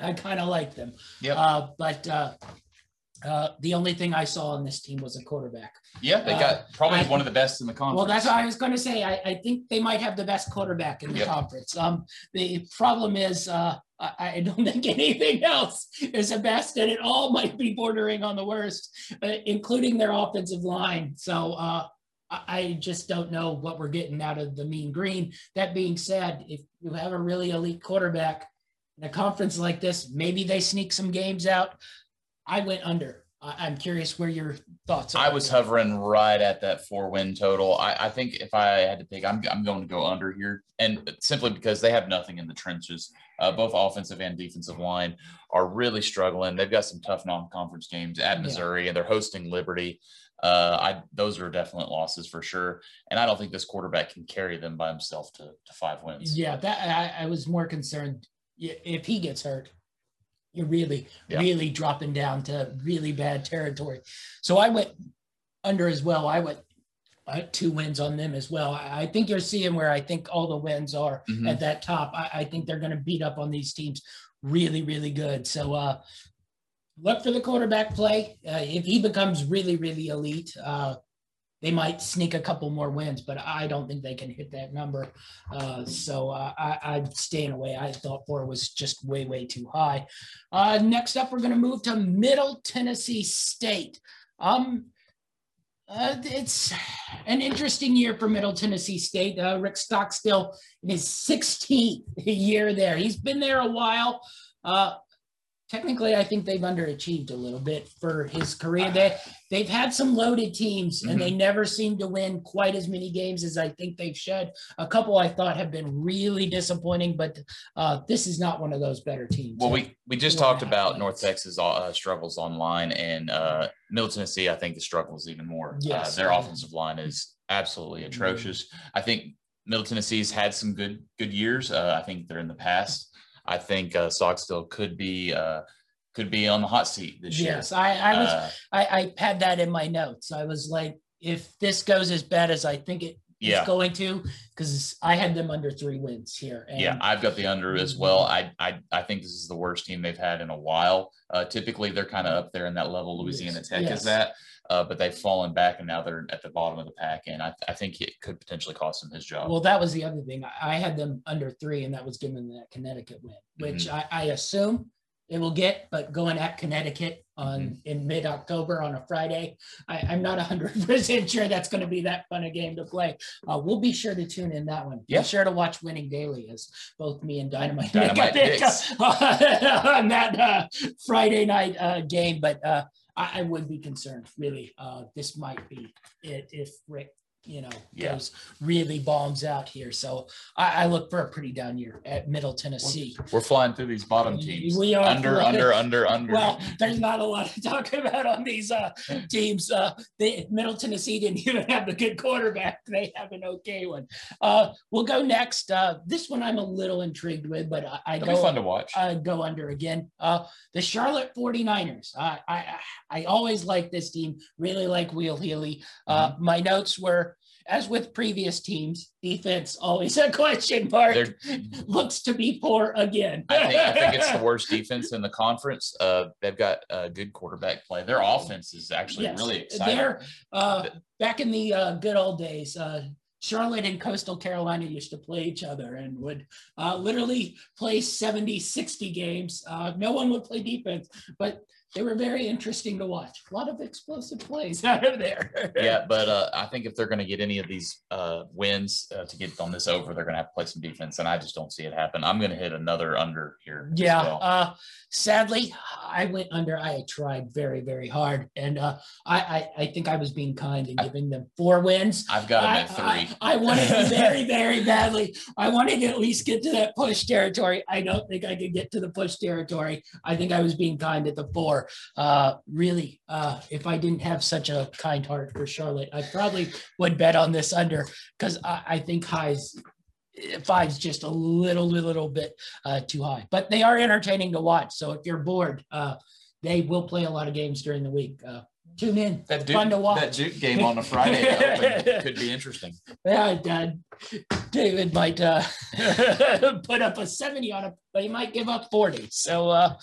I kind of like them. Yeah. Uh, but uh, uh, the only thing I saw on this team was a quarterback. Yeah, they got uh, probably I, one of the best in the conference. Well, that's what I was going to say. I, I, think they might have the best quarterback in the yep. conference. Um, the problem is, uh, I, I, don't <laughs> think anything else is the best, and it all might be bordering on the worst, uh, including their offensive line. So uh, I just don't know what we're getting out of the Mean Green. That being said, if you have a really elite quarterback in a conference like this, maybe they sneak some games out. I went under. I'm curious where your thoughts are. I was hovering right at that four win total. I, I, think if I had to pick, I'm, I'm going to go under here. And simply because they have nothing in the trenches. Uh, both offensive and defensive line are really struggling. They've got some tough non conference games at Missouri yeah. and they're hosting Liberty. Uh, I those are definite losses for sure, and I don't think this quarterback can carry them by himself to, to five wins. Yeah, that I, I was more concerned if he gets hurt you're really, yeah. really dropping down to really bad territory. So I went under as well. I went uh, two wins on them as well. I, I, think you're seeing where I think all the wins are mm-hmm. at that top. I, I think they're going to beat up on these teams really, really good. So uh, look for the quarterback play. Uh, if he becomes really, really elite, uh, they might sneak a couple more wins, but I don't think they can hit that number. Uh, so uh, I, am staying away. I thought four was just way, way too high. Uh, next up, we're going to move to Middle Tennessee State. Um, uh, it's an interesting year for Middle Tennessee State. Uh, Rick Stockstill in his 16th year there. He's been there a while. Technically I think they've underachieved a little bit for his career. They they've had some loaded teams and mm-hmm. they never seem to win quite as many games as I think they've should. A couple I thought have been really disappointing, but uh, this is not one of those better teams. Well, we we just talked about North Texas uh, struggles online and uh, Middle Tennessee. I think the struggles even more. Uh, yes, their offensive line is absolutely mm-hmm. atrocious. Mm-hmm. I think Middle Tennessee's had some good good years. Uh, I think they're in the past. I think uh, Stockstill could be uh, could be on the hot seat this year. Yes, I, I was uh, I, I had that in my notes. I was like, if this goes as bad as I think it yeah. is going to, because I had them under three wins here. And, yeah, I've got the under as well. I, I I think this is the worst team they've had in a while. Uh, typically, they're kind of up there in that level Louisiana yes. Tech yes. is at uh, but they've fallen back and now they're at the bottom of the pack. And I, I, think it could potentially cost him his job. Well, that was the other thing. I, had them under three, and that was given that Connecticut win, which mm-hmm. I, I, assume it will get, but going at Connecticut on mm-hmm. in mid October on a Friday, I, am not 100% <laughs> sure that's going to be that fun a game to play. Uh, we'll be sure to tune in that one. Yeah. Be sure to watch Winning Daily as both me and Dynamite, Dynamite <laughs> on that uh, Friday night uh, game. But uh, I, I would be concerned, really. Uh, this might be it if Rick you know, yeah. goes really bombs out here. So I, I, look for a pretty down year at Middle Tennessee. We're flying through these bottom teams. We are under, under, under, under. Well, there's not a lot to talk about on these uh, teams. Uh, the Middle Tennessee didn't <laughs> even have a good quarterback. They have an okay one. Uh, we'll go next. Uh, this one I'm a little intrigued with, but I, I go fun to watch. I go under again. Uh, the Charlotte 49ers. I, I I always like this team. Really like Will Healy. Uh, mm-hmm. My notes were as with previous teams, defense always a question mark. They're- <laughs> Looks to be poor again. I think, I think it's the <laughs> worst defense in the conference. Uh, they've got uh, good quarterback play. Their offense is actually Yes, really exciting. They're uh, back in the uh, good old days. Uh, Charlotte and Coastal Carolina used to play each other and would uh, literally play 70, 60 games. Uh, no one would play defense, but they were very interesting to watch. A lot of explosive plays <laughs> out of there. yeah, but uh, I think if they're going to get any of these uh, wins uh, to get on this over, they're going to have to play some defense, and I just don't see it happen. I'm going to hit another under here. Yeah. well. Uh, sadly, I went under. I tried very, very hard, and uh, I, I, I think I was being kind and giving them four wins. I've got them at three. I, I wanted <laughs> very, very badly. I wanted to at least get to that push territory. I don't think I could get to the push territory. I think I was being kind at the four. Uh, really, uh, if I didn't have such a kind heart for Charlotte, I probably would bet on this under because I, I think highs five's just a little, little bit uh, too high. But they are entertaining to watch. So if you're bored, uh, they will play a lot of games during the week. Uh, tune in. that Duke, fun to watch. that Duke game on a Friday <laughs> could be interesting. Yeah, Dad. David might uh, <laughs> put up a 70 on it, but he might give up 40. So uh,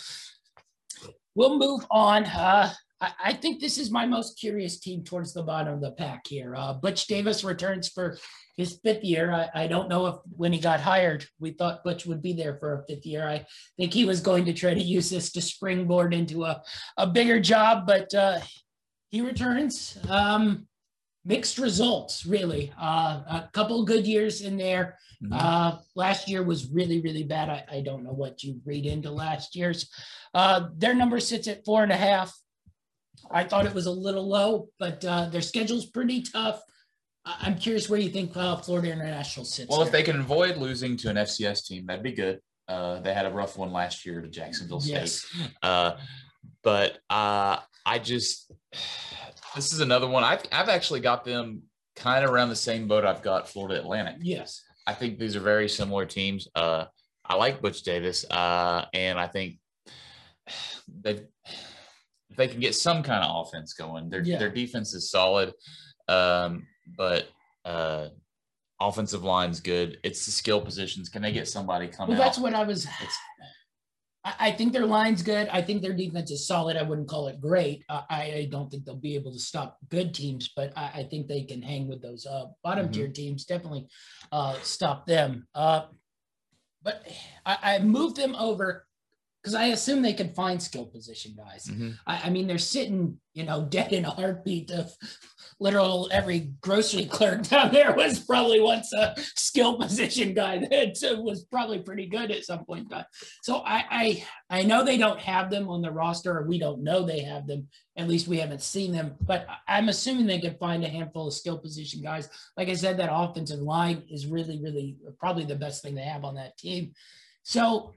we'll move on. Uh, I, I think this is my most curious team towards the bottom of the pack here. Uh, Butch Davis returns for his fifth year. I, I don't know if when he got hired, we thought Butch would be there for a fifth year. I think he was going to try to use this to springboard into a, a bigger job, but uh, he returns. Um, mixed results, really. Uh, a couple good years in there. Mhm. Uh, last year was really, really bad. I, I don't know what you read into last year's. Uh, their number sits at four and a half. I thought it was a little low, but uh, their schedule's pretty tough. I- I'm curious where you think uh, Florida International sits. Well, if they can avoid losing to an FCS team, that'd be good. Uh, they had a rough one last year to Jacksonville State. yes, Uh, but uh, I just this is another one. I've I've actually got them kind of around the same boat I've got Florida Atlantic. yes, I think these are very similar teams. Uh, I like Butch Davis, uh, and I think they if they can get some kind of offense going. Their Yeah. their defense is solid, um, but uh, offensive line's good. It's the skill positions. Can they get somebody coming well, that's out? what I was. It's- I, think their line's good. I think their defense is solid. I wouldn't call it great. I, I don't think they'll be able to stop good teams, but I, I think they can hang with those uh, bottom Mhm. tier teams. Definitely uh, stop them. Uh, but I, I moved them over because I assume they could find skill position guys. Mhm. I, I mean, they're sitting, you know, <laughs> dead in a heartbeat of literal every grocery <laughs> clerk down there was probably once a skill position guy that was probably pretty good at some point in time. So I, I I know they don't have them on the roster, or we don't know they have them. At least we haven't seen them, but I'm assuming they could find a handful of skill position guys. Like I said, that offensive line is really, really probably the best thing they have on that team. So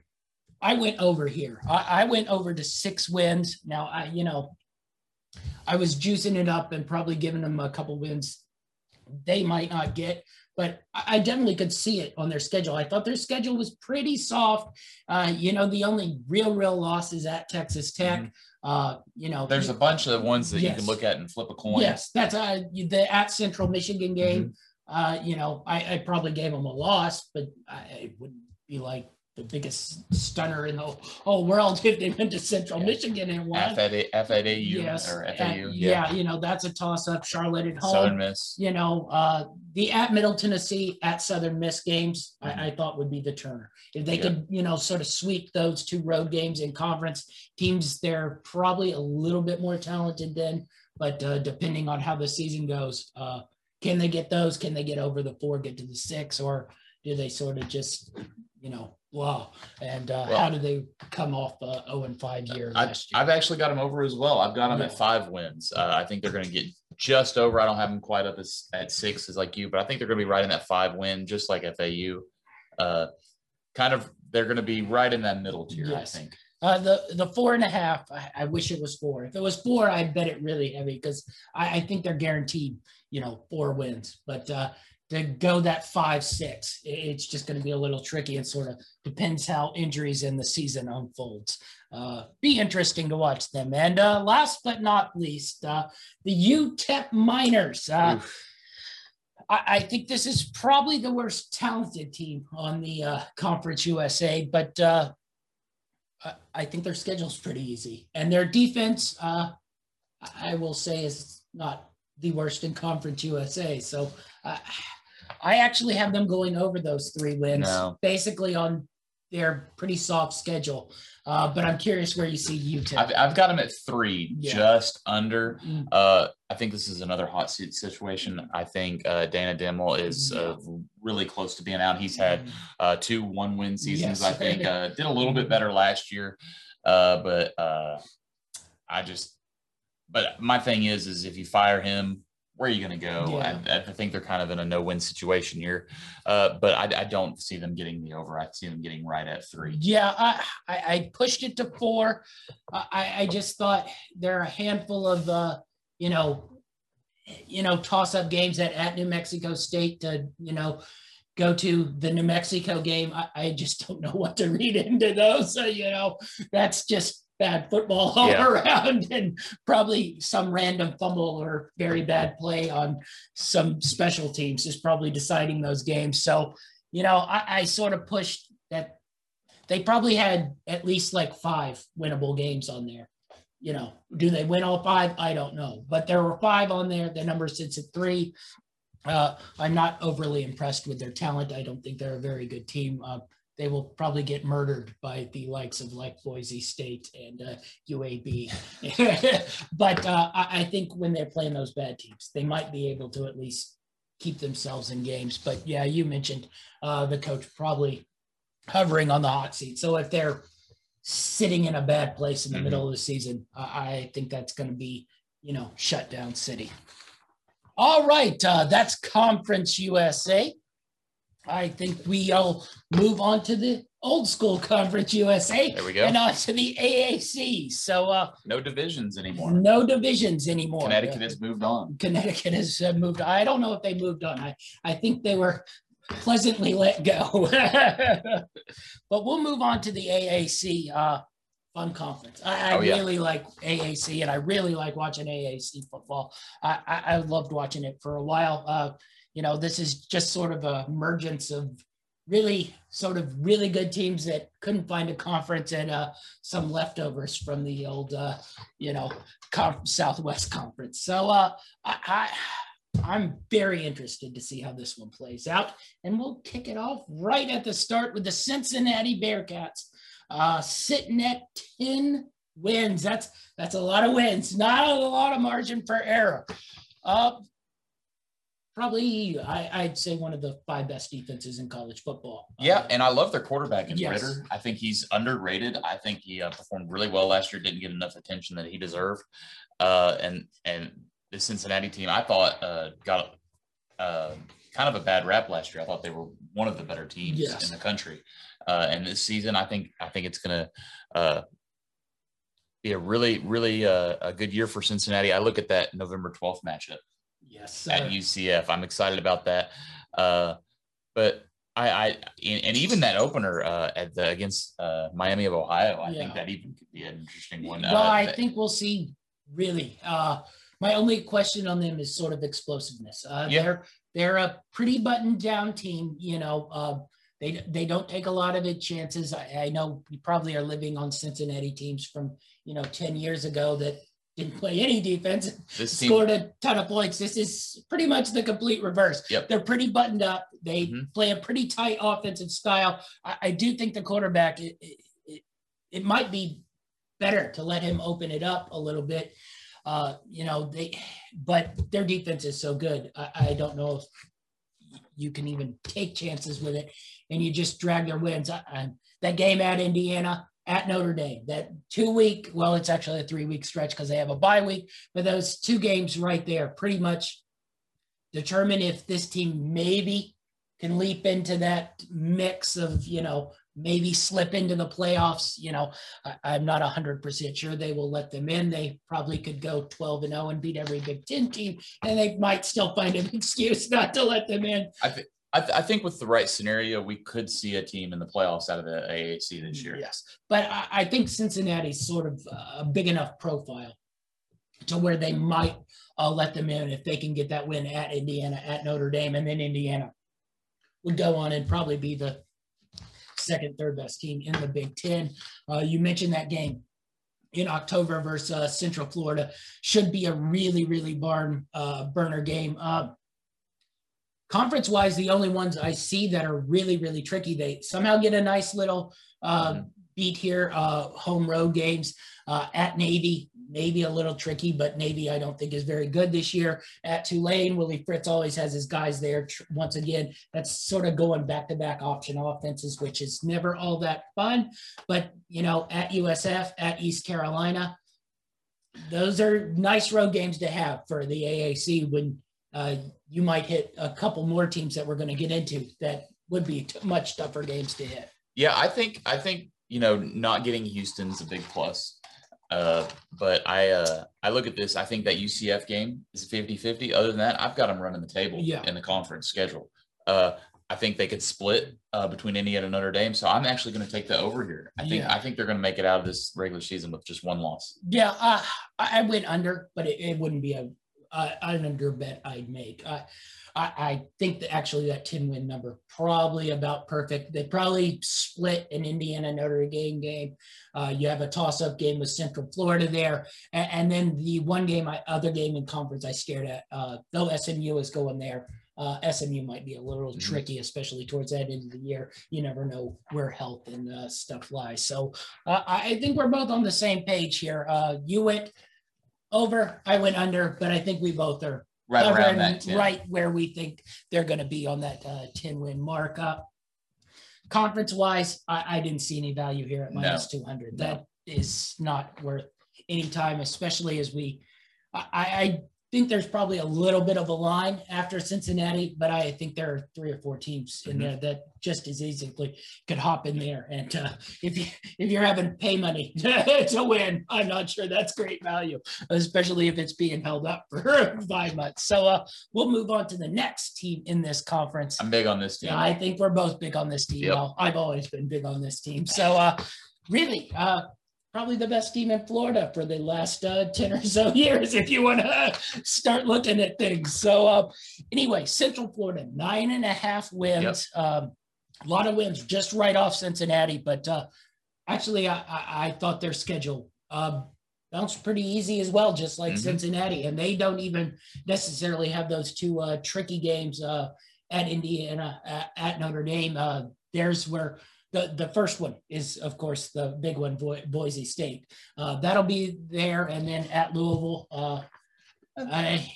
I went over here. I, I went over to six wins. Now I, you know, I was juicing it up and probably giving them a couple wins they might not get, but I I definitely could see it on their schedule. I thought their schedule was pretty soft. Uh, you know, the only real, real loss is at Texas Tech. Uh, you know, There's a bunch of ones that you can look at and flip a coin. Yes, that's uh the at Central Michigan game. Mm-hmm. Uh, you know, I, I probably gave them a loss, but I it wouldn't be like the biggest stunner in the whole world if they went to Central Yeah. Michigan and won. FAA, FAU Yes, or FAU. yeah. you know, that's a toss up. Charlotte at home. Southern Miss. You know, uh, the at Middle Tennessee, at Southern Miss games, I, I thought would be the turner. If they Mm-hmm. Yeah. could, you know, sort of sweep those two road games in conference teams, they're probably a little bit more talented than, but uh, depending on how the season goes, uh, can they get those? Can they get over the four, get to the six, or do they sort of just, you know, wow? And uh, Well- how do they come off a 0 and 5 year year? I've actually got them over as well. I've got them at five wins. Uh, I think they're going to get just over. I don't have them quite up as, at six as like you, but I think they're going to be right in that five win, just like FAU. Uh, kind of, they're going to be right in that middle tier, Yes. I think. Uh, the the four and a half. I, I wish it was four. If it was four, I'd bet it really heavy because I, I think they're guaranteed, you know, four wins. But uh, to go that five six, it's just going to be a little tricky. It sort of depends how injuries in the season unfolds. Uh, be interesting to watch them. And uh, last but not least, uh, the UTEP Miners. Uh, I, I think this is probably the worst talented team on the uh, Conference USA, but uh, I, I think their schedule's pretty easy. And their defense, uh, I will say, is not the worst in Conference USA. So uh, I actually have them going over those three wins, No. basically on their pretty soft schedule. Uh, but I'm curious where you see UTEP. I've, I've got them at three, Yeah. just under. Mm. Uh, I think this is another hot seat situation. I think uh, Dana Dimel is uh, really close to being out. He's had uh, two one win seasons. Yes. I think uh, <laughs> did a little bit better last year, uh, but uh, I just. But my thing is, is if you fire him, where are you going to go? Yeah. I, I think they're kind of in a no win situation here, uh, but I, I don't see them getting the over. I see them getting right at three. Yeah, I, I, pushed it to four. I, just thought there are a handful of, uh, you know, you know, toss up games at, at New Mexico State to, you know, go to the New Mexico game. I, I just don't know what to read <laughs> into those. So, you know, that's just bad football <laughs> all Yeah. around and probably some random fumble or very bad play on some special teams is probably deciding those games. So, you know, I, I sort of pushed that they probably had at least like five winnable games on there. You know, do they win all five? I don't know, but there were five on there. The number sits at three. Uh, I'm not overly impressed with their talent. I don't think they're a very good team. Uh, they will probably get murdered by the likes of like Boise State and uh, UAB. <laughs> but uh, I, I think when they're playing those bad teams, they might be able to at least keep themselves in games. But yeah, you mentioned uh, the coach probably hovering on the hot seat. So if they're sitting in a bad place in the Mhm. middle of the season, I I think that's going to be, you know, shut down city. All right, uh, that's Conference USA. I think we'll move on to the old school Conference USA There we go. and on to the AAC. So uh, No divisions anymore. no divisions anymore. Connecticut Uh, has moved on. Connecticut has uh, moved. I don't know if they moved on. I, I think they were pleasantly let go. <laughs> but we'll move on to the AAC uh, Fun Conference. I, I Oh, yeah. really like AAC and I really like watching AAC football. I, I, I loved watching it for a while. Uh, you know, this is just sort of a emergence of really sort of really good teams that couldn't find a conference and uh, some leftovers from the old, uh, you know, Southwest Conference. So uh, I, I I'm very interested to see how this one plays out, and we'll kick it off right at the start with the Cincinnati Bearcats, uh, sitting at ten wins. That's that's a lot of wins, not a lot of margin for error. Uh, probably, I, I'd say one of the five best defenses in college football. Yeah, Uh, and I love their quarterback in Yes. Ridder. I think he's underrated. I think he uh, performed really well last year. Didn't get enough attention that he deserved. Uh, and and the Cincinnati team, I thought uh, got uh, kind of a bad rap last year. I thought they were one of the better teams Yes. in the country. Uh, and this season, I think I think it's going to uh, be a really really uh, a good year for Cincinnati. I look at that November twelfth matchup yes, at. UCF. I'm excited about that. Uh, but I, I and, even that opener uh, at the against uh, Miami of Ohio, I Yeah. think that even could be an interesting one. Well, Uh, I that- think we'll see. Really, uh, my only question on them is sort of explosiveness. Uh, Yeah. They're they're a pretty buttoned down team. You know, uh, they they don't take a lot of it chances. I, I know you probably are living on Cincinnati teams from you know ten years ago that didn't play any defense, this team, scored a ton of points. This is pretty much the complete reverse. Yep. They're pretty buttoned up. They Mhm. play a pretty tight offensive style. I, I do think the quarterback, it, it, it, it might be better to let him open it up a little bit. Uh, you know, they, but their defense is so good. I, I don't know if you can even take chances with it and you just drag their wins. I, I, that game at Indiana, at Notre Dame, that two week, well, it's actually a three week stretch because they have a bye week, but those two games right there pretty much determine if this team maybe can leap into that mix of, you know, maybe slip into the playoffs. You know, I, I'm not 100% sure they will let them in. They probably could go 12 and 0 and beat every Big Ten team, and they might still find an <laughs> excuse not to let them in. I, th- I, th- I think with the right scenario, we could see a team in the playoffs out of the AAC this year. Yes, but I, I think Cincinnati's sort of a big enough profile to where they might I'll let them in if they can get that win at Indiana, at Notre Dame, and then Indiana would go on and probably be the second, third best team in the Big Ten. Uh, you mentioned that game in October versus uh, Central Florida should be a really, really barn uh, burner game. Uh, conference wise, the only ones I see that are really, really tricky, they somehow get a nice little uh, mm-hmm. beat here, uh, home road games uh, at Navy, maybe a little tricky, but Navy I don't think is very good this year. At Tulane, Willie Fritz always has his guys there. Once again, that's sort of going back-to-back option offenses, which is never all that fun. But you know, at USF, at East Carolina, those are nice road games to have for the AAC when uh, you might hit a couple more teams that we're going to get into that would be t- much tougher games to hit. Yeah, I think I think you know not getting Houston's a big plus. Uh, but I uh, I look at this. I think that UCF game is 50-50. Other than that, I've got them running the table yeah. in the conference schedule. Uh, I think they could split uh, between Indiana and Notre Dame. So I'm actually going to take the over here. I think yeah. I think they're going to make it out of this regular season with just one loss. Yeah, uh, I went under, but it, it wouldn't be a uh, an under bet I'd make. I, I, I think that actually that 10 win number probably about perfect. They probably split an Indiana Notre Dame game. Uh, you have a toss up game with Central Florida there. And, and then the one game, I, other game in conference I scared at, uh, though SMU is going there. Uh, SMU might be a little mm-hmm. tricky, especially towards that end of the year. You never know where health and uh, stuff lies. So uh, I think we're both on the same page here. Uh, you went over, I went under, but I think we both are right around that 10. right where we think they're going to be on that uh, 10 win markup. Conference wise, I, I, didn't see any value here at minus no. 200. That no. is not worth any time, especially as we, I, I think there's probably a little bit of a line after Cincinnati, but I think there are three or four teams in mm-hmm. there that just as easily could hop in there. And uh, if you if you're having pay money <laughs> to win, I'm not sure that's great value, especially if it's being held up for <laughs> five months. So uh, we'll move on to the next team in this conference. I'm big on this team. Yeah, I think we're both big on this team. Yep. I've always been big on this team. So uh, really, uh, probably the best team in Florida for the last uh, 10 or so <laughs> years, if you want to start looking at things. So, uh, anyway, Central Florida, nine and a half wins. Yep. Um, a lot of wins just right off Cincinnati, but uh, actually, I, I, I, thought their schedule uh, bounced pretty easy as well, just like mm-hmm. Cincinnati. And they don't even necessarily have those two uh, tricky games uh, at Indiana, at, at Notre Dame. there's where the the first one is of course the big one Bo- boise state. Uh, that'll be there and then at louisville uh, I,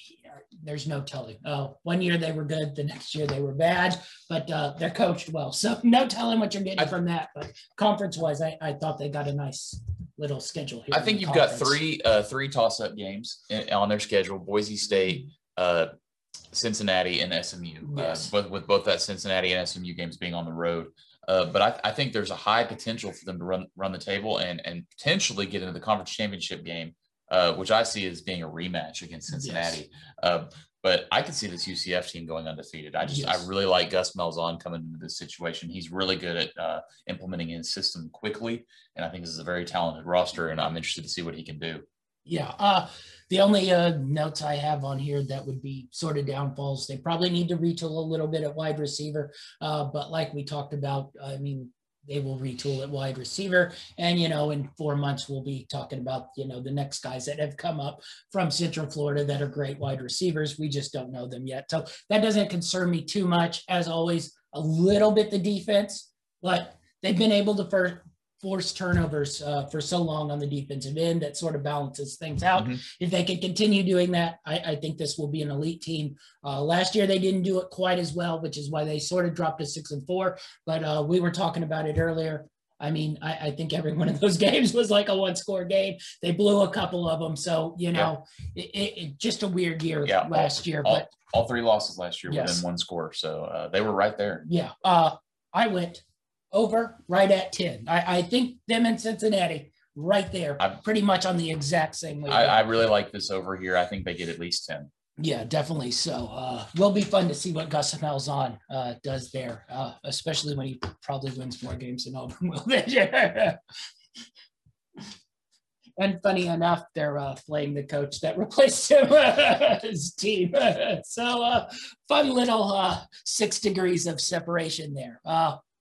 there's no telling. Uh, one year they were good the next year they were bad but uh, they're coached well. So no telling what you're getting I, from that but conference wise I, I thought they got a nice little schedule here i think you've conference. got three uh, three toss-up games in, on their schedule boise state uh, cincinnati and smu yes. with, with both that cincinnati and smu games being on the road uh, but I, I, think there's a high potential for them to run run the table and and potentially get into the conference championship game, uh, which I see as being a rematch against Cincinnati. Yes. Uh, but I could see this UCF team going undefeated. I just yes. I really like Gus Malzahn coming into this situation. He's really good at uh, implementing his system quickly, and I think this is a very talented roster. And I'm interested to see what he can do. Yeah. The only uh, notes I have on here that would be sort of downfalls, they probably need to retool a little bit at wide receiver. Uh, but like we talked about, I mean, they will retool at wide receiver. And, you know, in four months, we'll be talking about, you know, the next guys that have come up from Central Florida that are great wide receivers. We just don't know them yet. So that doesn't concern me too much. As always, a little bit the defense, but they've been able to first force turnovers uh, for so long on the defensive end that sort of balances things out. Mm-hmm. If they can continue doing that, I, I, think this will be an elite team. Uh, last year they didn't do it quite as well, which is why they sort of dropped to six and four. But uh, we were talking about it earlier. I mean, I, I, think every one of those <laughs> games was like a one score game. They blew a couple of them. So, you know, yeah. it, it, just a weird year yeah, last all, year. All, but all three losses last year yes. within one score. So uh, they were right there. Yeah. Uh, I went over right at 10. I, I think them in Cincinnati right there, I, pretty much on the exact same way. I, I, really like this over here. I think they get at least 10. Yeah, definitely. So uh, will be fun to see what Gus Malzahn uh, does there, uh, especially when he probably wins more games than Auburn <laughs> will this year. and funny enough, they're uh, playing the coach that <laughs> replaced him <laughs> his team. so uh, fun little uh, six degrees of separation there.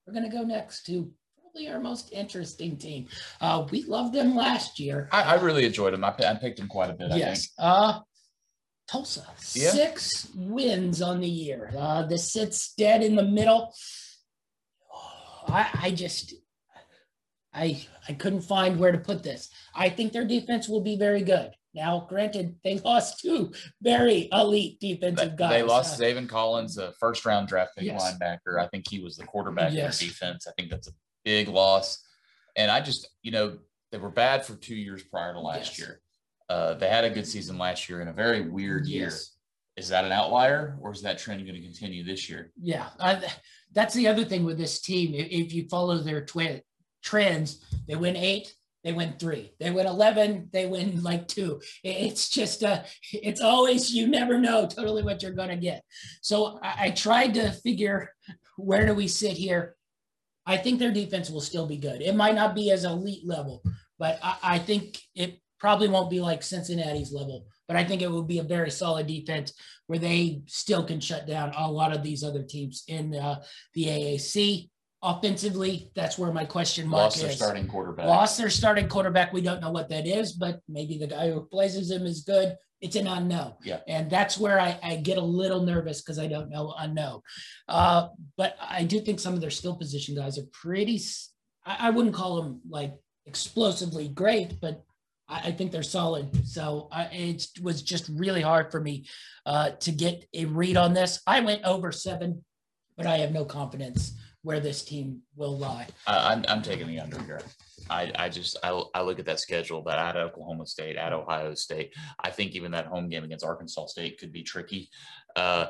We're gonna go next to probably our most interesting team. Uh, we loved them last year. I, I really enjoyed them. I, I, picked them quite a bit. Yes. Uh, Tulsa, yeah. six wins on the year. Uh, this sits dead in the middle. I, I just I I couldn't find where to put this. I think their defense will be very good. Now, granted, they <laughs> lost two very elite defensive guys. They lost uh, Collins, a first round draft pick yes. linebacker. I think he was the quarterback yes. of defense. I think that's a big loss. And I just, you know, they were bad for two years prior to last yes. year. Uh, they had a good season last year in a very weird year. Is that an outlier or is that trend going to continue this year? Yeah. that's the other thing with this team. If, if you follow their twi- trends, they win eight, they win three. They win 11, they win like two. It's just, uh, it's always, you never know totally what you're going to get. So I, I tried to figure where do we sit here? I think their defense will still be good. It might not be as elite level, but I, I think it probably won't be like Cincinnati's level, but I think it will be a very solid defense where they still can shut down a lot of these other teams in uh, the AAC. Offensively, that's where my question mark Lost is. their starting quarterback. Lost their starting quarterback. We don't know what that is, but maybe the guy who replaces him is good. It's an unknown. Yeah. And that's where I, I get a little nervous because I don't know unknown. Uh, but I do think some of their skill position guys are pretty, I, I wouldn't call them like explosively great, but I, I think they're solid. So I, it was just really hard for me uh, to get a read on this. I went over seven, but I have no confidence where this team will lie. Uh, I'm, I'm taking the under here. I, I just I, I look at that schedule that at Oklahoma State, at Ohio State. I think even that home game against Arkansas State could be tricky. Uh,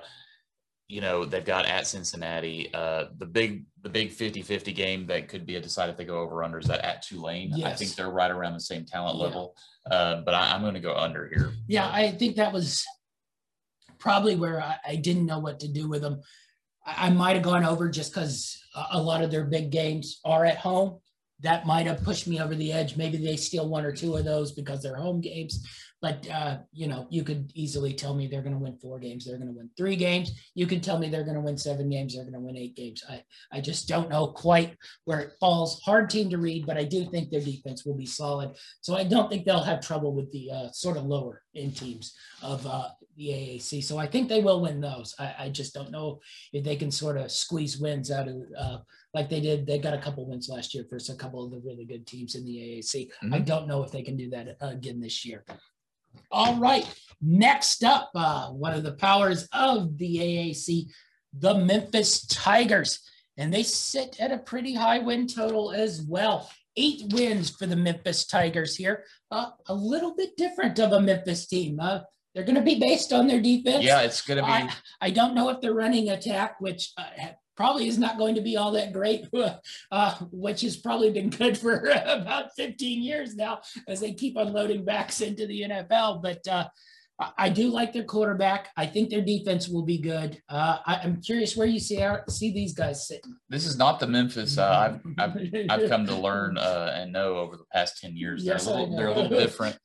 you know they've got at Cincinnati. Uh, the big the big 50-50 game that could be a decide if they go over under is that at Tulane. Yes. I think they're right around the same talent yeah. level. Uh, but I, am going to go under here. Yeah, I think that was probably where I, I didn't know what to do with them. I, I might have gone over just because a lot of their big games are at home. That might have pushed me over the edge. Maybe they steal one or two of those because they're home games. But uh, you know, you could easily tell me they're going to win four games. They're going to win three games. You can tell me they're going to win seven games. They're going to win eight games. I I just don't know quite where it falls. Hard team to read, but I do think their defense will be solid. So I don't think they'll have trouble with the uh, sort of lower end teams of uh, the AAC. So I think they will win those. I, I, just don't know if they can sort of squeeze wins out of uh, like they did. They got a couple wins last year for a couple of the really good teams in the AAC. Mm-hmm. I don't know if they can do that again this year. All right, next up, uh, one of the powers of the AAC, the Memphis Tigers, and they sit at a pretty high win total as well eight wins for the Memphis Tigers here. Uh, a little bit different of a Memphis team. Uh, they're going to be based on their defense. Yeah, it's going to be. I, I, don't know if they're running attack, which uh, probably is not going to be all that great, <laughs> uh, which has probably been good for <laughs> about 15 years now as they keep unloading backs into the NFL. But uh, I do like their quarterback. I think their defense will be good. Uh, I, am curious where you see our, see these guys sitting. This is not the Memphis uh, I've, I've, <laughs> I've come to learn uh, and know over the past ten years. Yes, they're a little, they're a little different.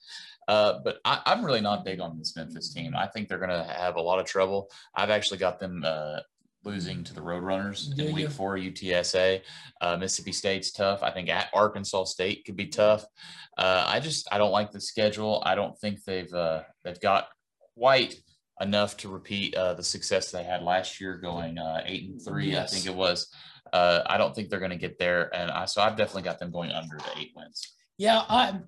Uh, but I, am really not big on this Memphis team. I think they're going to have a lot of trouble. I've actually got them uh, losing to the Roadrunners in Week Four UTSA. Uh, Mississippi State's tough. I think at Arkansas State could be tough. Uh, I just I don't like the schedule. I don't think they've uh, they've got quite enough to repeat uh, the success they had last year, going uh, eight and three. Yes. I think it was. Uh, I don't think they're going to get there, and I, so I've definitely got them going under the eight wins. Yeah, I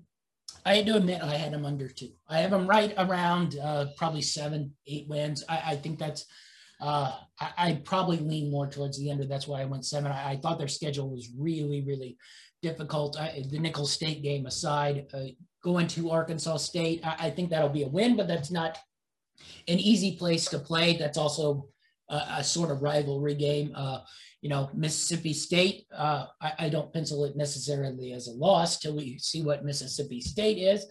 I had to admit I had them under two. I have them right around uh, probably seven, eight wins. I, I think that's. Uh, I, I probably lean more towards the under. That's why I went seven. I, I thought their schedule was really, really difficult. I, the Nicholls State game aside, uh, going to Arkansas State, I, I, think that'll be a win, but that's not an easy place to play. That's also a, a sort of rivalry game. Uh, you know, Mississippi State, uh, I, I, don't pencil it necessarily as a loss till we see what Mississippi State is.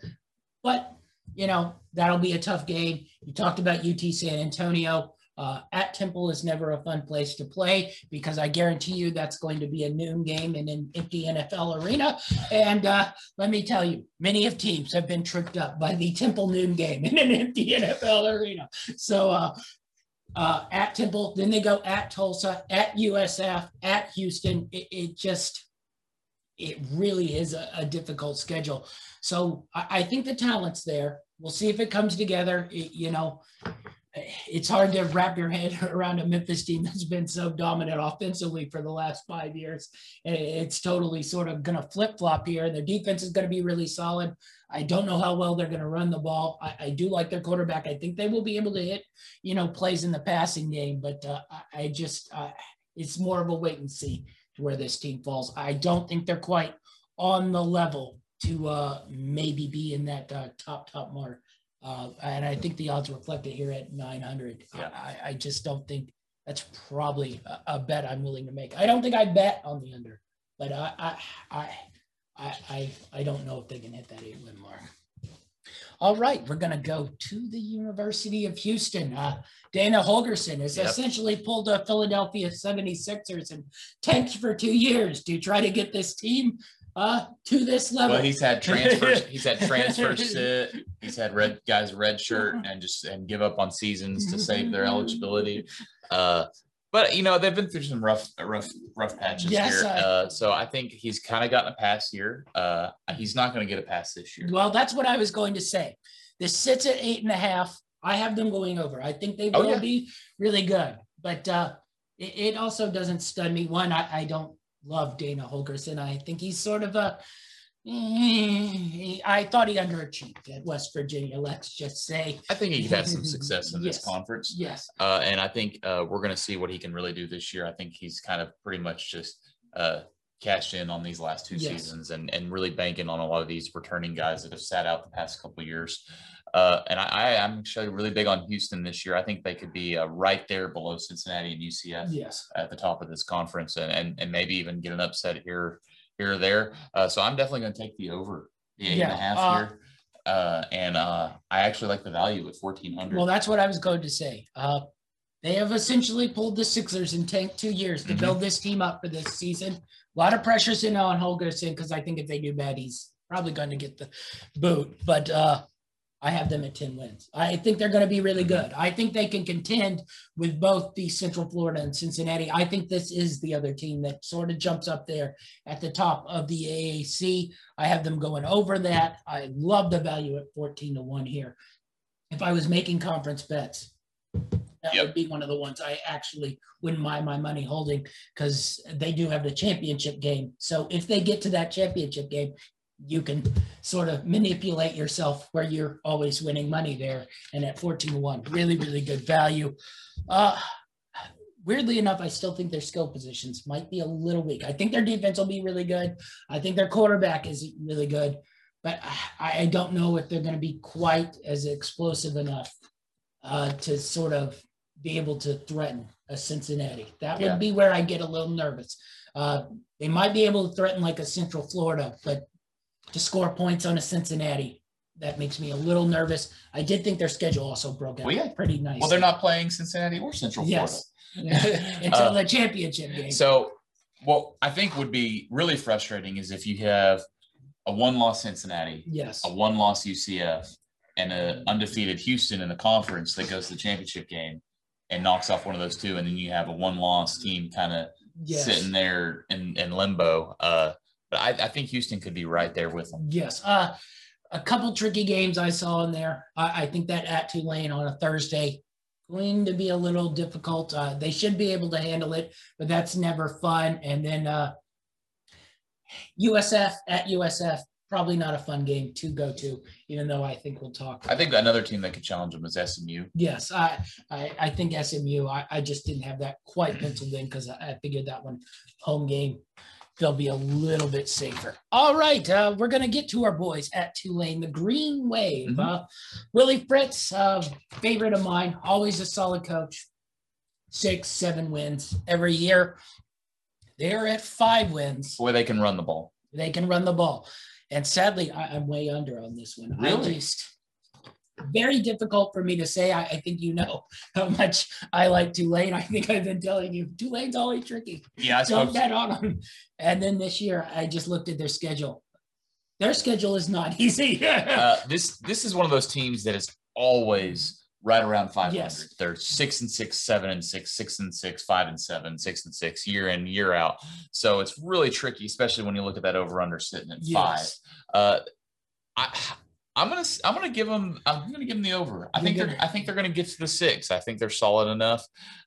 But, you know, that'll be a tough game. You talked about UT San Antonio. Uh, at Temple is never a fun place to play because I guarantee you that's going to be a noon game in an empty NFL arena. And uh, let me tell you, many of teams have been tricked up by the Temple noon game in an empty NFL arena. So uh, uh, at Temple, then they go at Tulsa, at USF, at Houston. It, it just, it really is a, a difficult schedule. So I, I, think the talent's there. We'll see if it comes together. It, you know, it's hard to wrap your head <laughs> around a Memphis team that's been so dominant offensively for the last five years. It's totally sort of going to flip flop here. Their defense is going to be really solid. I don't know how well they're going to run the ball. I, I, do like their quarterback. I think they will be able to hit, you know, plays in the passing game, but uh, I, just, uh, it's more of a wait and see where this team falls. I don't think they're quite on the level to uh, maybe be in that uh, top, top mark. Uh, and I think the odds reflect it here at 900. Yeah. I, I just don't think that's probably a, a, bet I'm willing to make. I don't think I bet on the under, but I, I, I, I, I, don't know if they can hit that eight win mark. All right, we're going to go to the University of Houston. Uh, Dana Holgorsen has yep. essentially pulled the Philadelphia 76ers and tanked for two years to try to get this team uh, to this level. Well, he's had transfers. <laughs> he's had transfers sit. He's had red guys red shirt and just and give up on seasons to save their eligibility. Uh, but you know they've been through some rough, rough, rough patches yes, here. Uh, so I think he's kind of gotten a pass here. Uh, he's not going to get a pass this year. Well, that's what I was going to say. This sits at eight and a half. I have them going over. I think they oh, will oh, yeah. be really good, but uh, it, it, also doesn't stun me. One, I, I don't love Dana Holgorsen. I think he's sort of a I thought he underachieved at West Virginia. Let's just say. I think he could have some success in yes. this conference. Yes. Uh, and I think uh, we're going to see what he can really do this year. I think he's kind of pretty much just uh, cashed in on these last two yes. seasons and, and really banking on a lot of these returning guys that have sat out the past couple years. Uh, and I, I'm actually really big on Houston this year. I think they could be uh, right there below Cincinnati and UCF yes. at the top of this conference and, and, and maybe even get an upset here here or there. Uh, so I'm definitely going to take the over the eight yeah, and a half uh, here. Uh, and uh, I actually like the value at 1400. Well, that's what I was going to say. Uh, they have essentially pulled the Sixers and tanked two years to mm-hmm. build this team up for this season. A lot of pressure's in on Holgorsen because I think if they do bad, he's probably going to get the boot. But uh, I have them at 10 wins. I think they're going to be really mm-hmm. good. I think they can contend with both the Central Florida and Cincinnati. I think this is the other team that sort of jumps up there at the top of the AAC. I have them going over that. I love the value at 14 to 1 here. If I was making conference bets, that yep. would be one of the ones I actually wouldn't mind my money holding because they do have the championship game. So if they get to that championship game, you can sort of manipulate yourself where you're always winning money there. And at 14 to 1, really, really good value. Uh, weirdly enough, I still think their skill positions might be a little weak. I think their defense will be really good. I think their quarterback is really good, but I, I don't know if they're going to be quite as explosive enough uh, to sort of be able to threaten a Cincinnati. That would yeah. be where I get a little nervous. Uh, they might be able to threaten like a Central Florida, but to score points on a Cincinnati. That makes me a little nervous. I did think their schedule also broke out well, yeah. pretty nice. Well, they're not playing Cincinnati or Central yes. Florida. <laughs> Until uh, the championship game. So, what I think would be really frustrating is if you have a one-loss Cincinnati, yes, a one-loss UCF, and an undefeated Houston in the conference that goes to the championship game and knocks off one of those two, and then you have a one-loss team kind of yes. sitting there in, in limbo. Uh, but I, I, think Houston could be right there with them. Yes. Uh, a couple tricky games I saw in there. I, I, think that at Tulane on a Thursday going to be a little difficult. Uh, they should be able to handle it, but that's never fun. And then uh, USF at USF, probably not a fun game to go to, even though I think we'll talk. I think another team that could challenge them is SMU. Yes, I I, I think SMU. I, I just didn't have that quite penciled in because I, I figured that one home game they'll be a little bit safer. All right, uh, we're going to get to our boys at Tulane, the Green Wave. Mm-hmm. Uh, Willie Fritz, uh, favorite of mine, always a solid coach. Six, seven wins every year. They're at five wins. Where they can run the ball. They can run the ball. And sadly, I, am way under on this one. Really? I just, very difficult for me to say. I, I, think you know <laughs> how much I like Tulane. I think I've been telling you Tulane's always tricky. Yeah, I don't bet on them. And then this year, I just looked at their schedule. Their schedule is not <laughs> easy. uh, this this is one of those teams that is always right around 500. Yes. They're six and six, seven and six, six and six, five and seven, six and six, year in, year out. So it's really tricky, especially when you look at that over under sitting at yes. five. Uh, I, I'm gonna I'm gonna give them I'm gonna give them the over. I think they're I think they're gonna get to the six. I think they're solid enough,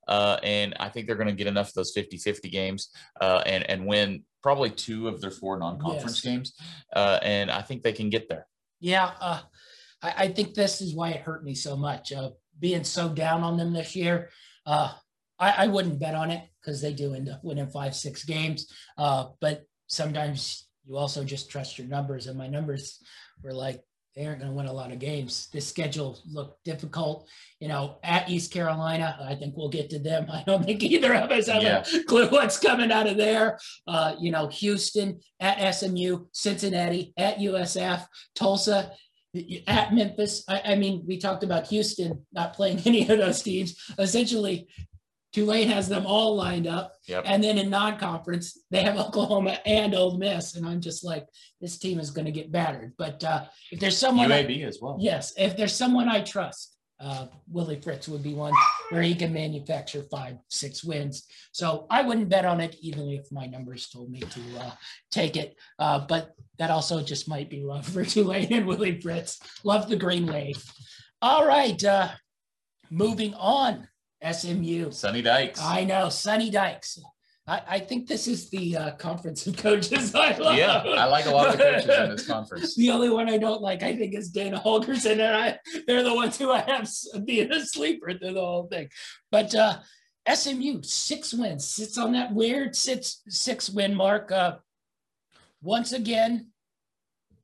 uh, and I think they're gonna get enough of those 50-50 games uh, and and win probably two of their four non-conference yes. games, uh, and I think they can get there. Yeah, uh, I, I, think this is why it hurt me so much. Uh, being so down on them this year, uh, I, I wouldn't bet on it because they do end up winning five six games, but sometimes you also just trust your numbers, and my numbers were like they aren't going to win a lot of games. This schedule looked difficult. You know, at East Carolina, I think we'll get to them. <laughs> I don't think either of us have yeah. a clue what's coming out of there. Uh, you know, Houston, at SMU, Cincinnati, at USF, Tulsa, at Memphis. I, I mean, we talked about Houston not playing <laughs> any of those teams. Essentially, Tulane has them all lined up. Yep. And then in non-conference, they have <laughs> Oklahoma and Ole Miss. And I'm just like, this team is going to get battered. But uh, if there's someone UAB I, as well. Yes, if there's someone I trust, uh, Willie Fritz would be one where he can manufacture five, six wins. So I wouldn't bet on it, even if my numbers told me to uh, take it. Uh, but that also just might be love for <laughs> Tulane and Willie Fritz. Love the Green Wave. All right, uh, moving on. SMU. Sonny Dykes. I know, Sonny Dykes. I, I think this is the uh, conference of coaches I love. Yeah, I like a lot of the coaches in this <laughs> conference. the only one I don't like, I think, is Dana Holgorsen, and I they're the ones who I have being a sleeper through the whole thing. But uh, SMU six wins, sits on that weird six six win mark. Uh, once again,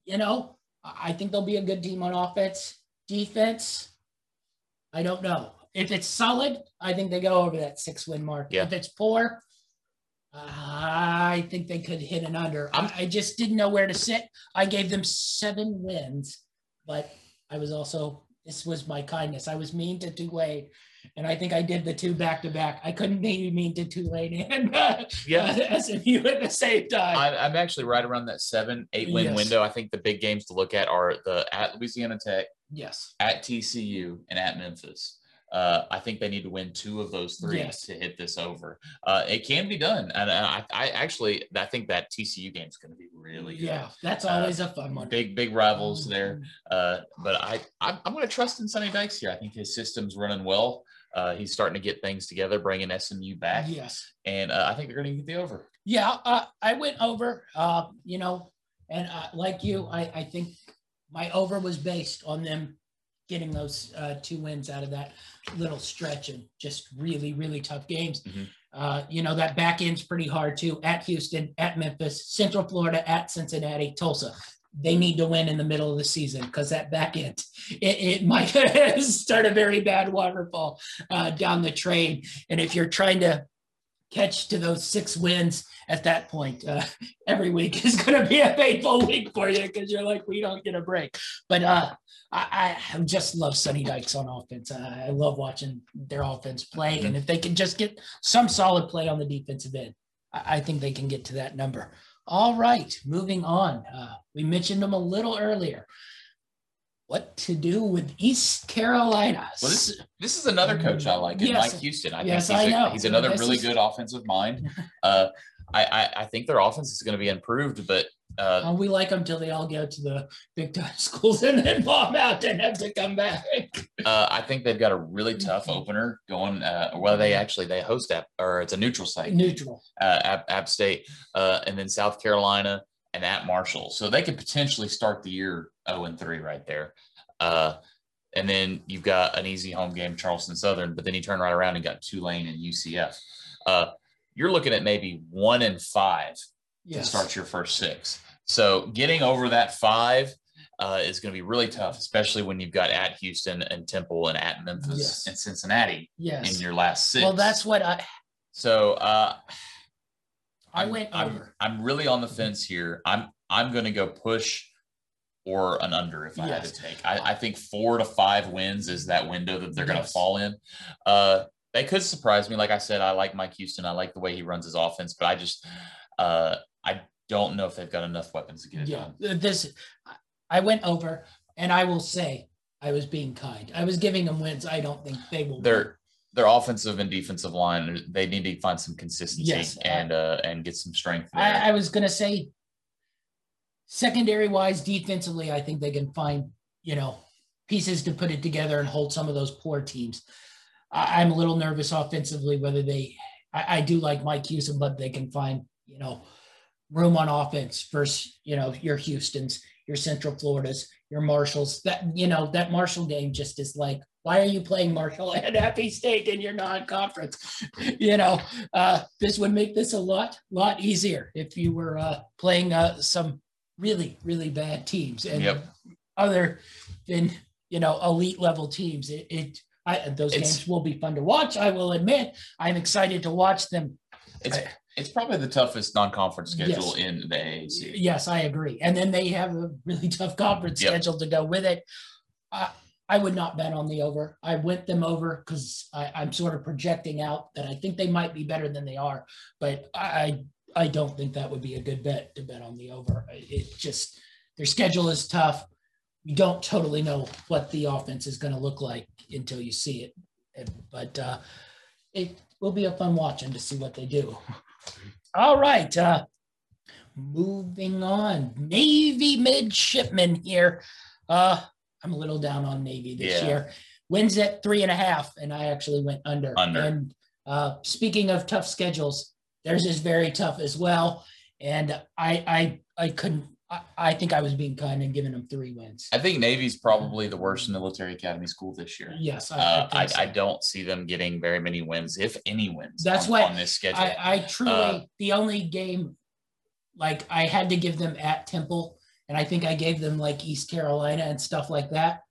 you know, I think they'll be a good team on offense, defense. I don't know. If it's solid, I think they go over that six win mark. Yeah. If it's poor, I think they could hit an under. I, I just didn't know where to sit. I gave them seven wins, but I was also this was my kindness. I was mean to Tulane, and I think I did the two back to back. I couldn't be mean to Tulane and <laughs> uh, yeah. <laughs> SMU at the same time. I, am actually right around that seven, eight win yes. window. I think the big games to look at are the at Louisiana Tech, yes, at TCU, and at Memphis. Uh, I think they need to win two of those three yes. to hit this over. Uh, it can be done, and I, I actually I think that TCU game is going to be really good. Yeah, that's uh, always uh, a fun one. Big big rivals mm-hmm. there, uh, but I I'm, I'm going to trust in Sonny Dykes here. I think his system's running well. Uh, he's starting to get things together, bringing SMU back. Yes, and I think they're going to get the over. Yeah, I went over. you know, and like you, I I think my over was based on them getting those uh, two wins out of that little stretch and just really, really tough games. Mm-hmm. Uh, you know, that back end's pretty hard too at Houston, at Memphis, Central Florida, at Cincinnati, Tulsa. They need to win in the middle of the season because that back end, it, it might <laughs> start a very bad waterfall uh, down the train. And if you're trying to catch to those six wins at that point, uh, <laughs> every week is going to be a painful week for you because you're like, we don't get a break. But uh, I, I just love Sonny Dykes on offense. I, I love watching their offense play. And if they can just get some solid play on the defensive end, I, I think they can get to that number. All right, moving on. Uh, we mentioned them a little earlier. What to do with East Carolina? Well, this, this is another coach I like, yes. Mike Houston. I yes, think he's, I know. He's another this really is... good offensive mind. <laughs> Uh, I, I, I think their offense is going to be improved, but uh, uh, we like them till they all go to the big time <laughs> schools and then bomb out and have to come back. uh, I think they've got a really tough opener going. Uh, well, they actually they host App or it's a neutral site. Neutral. Uh, App, App State, uh, and then South Carolina and at Marshall. So they could potentially start the year zero oh and three right there. Uh, and then you've got an easy home game, Charleston Southern, but then you turn right around and got Tulane and UCF. Uh, you're looking at maybe one and five yes. to start your first six. So getting over that five uh, is going to be really tough, especially when you've got at Houston and Temple and at Memphis yes. and Cincinnati yes. in your last six. Well, that's what I. So uh, I went I'm, over. I'm, I'm really on the fence here. I'm I'm going to go push or an under if I had to take. I, I think four to five wins is that window that they're going to fall in. Uh, they could surprise me. Like I said, I like Mike Houston. I like the way he runs his offense, but I just uh, I don't know if they've got enough weapons to get it Yeah, done. this I went over, and I will say I was being kind. I was giving them wins. I don't think they will. Their their offensive and defensive line, they need to find some consistency Yes, and uh, and get some strength there. I, I was gonna say secondary wise, defensively, I think they can find you know pieces to put it together and hold some of those poor teams. I, I'm a little nervous offensively whether they. I, I do like Mike Houston, but they can find you know room on offense versus you know your Houston's, your Central Florida's, your Marshalls. That you know that Marshall game just is like. Why are you playing Marshall <laughs> at App State in your non-conference? <laughs> you know, uh, this would make this a lot, lot easier if you were uh, playing uh, some really, really bad teams and Yep. other than you know elite level teams. It, it I, those It's- games will be fun to watch. I will admit, I'm excited to watch them. it's I- it's probably the toughest non-conference schedule Yes. in the AAC. Yes, I agree. And then they have a really tough conference Yep. schedule to go with it. I I would not bet on the over. I went them over because I'm sort of projecting out that I think they might be better than they are, but I I don't think that would be a good bet to bet on the over. It just their schedule is tough. You don't totally know what the offense is going to look like until you see it, but uh, it will be a fun watching to see what they do. <laughs> All right. Uh, moving on. Navy midshipman here. Uh, I'm a little down on Navy this Yeah. year. Wins at three and a half, and I actually went under. Under. And uh, speaking of tough schedules, theirs is very tough as well. And I I I couldn't. I, I think I was being kind and giving them three wins. I think Navy's probably the worst military academy school this year. Yes, I, Uh, I, I, so. I don't see them getting very many wins, if any wins. That's on, what on this schedule. I, I truly Uh, the only game like I had to give them at Temple, and I think I gave them like East Carolina and stuff like that.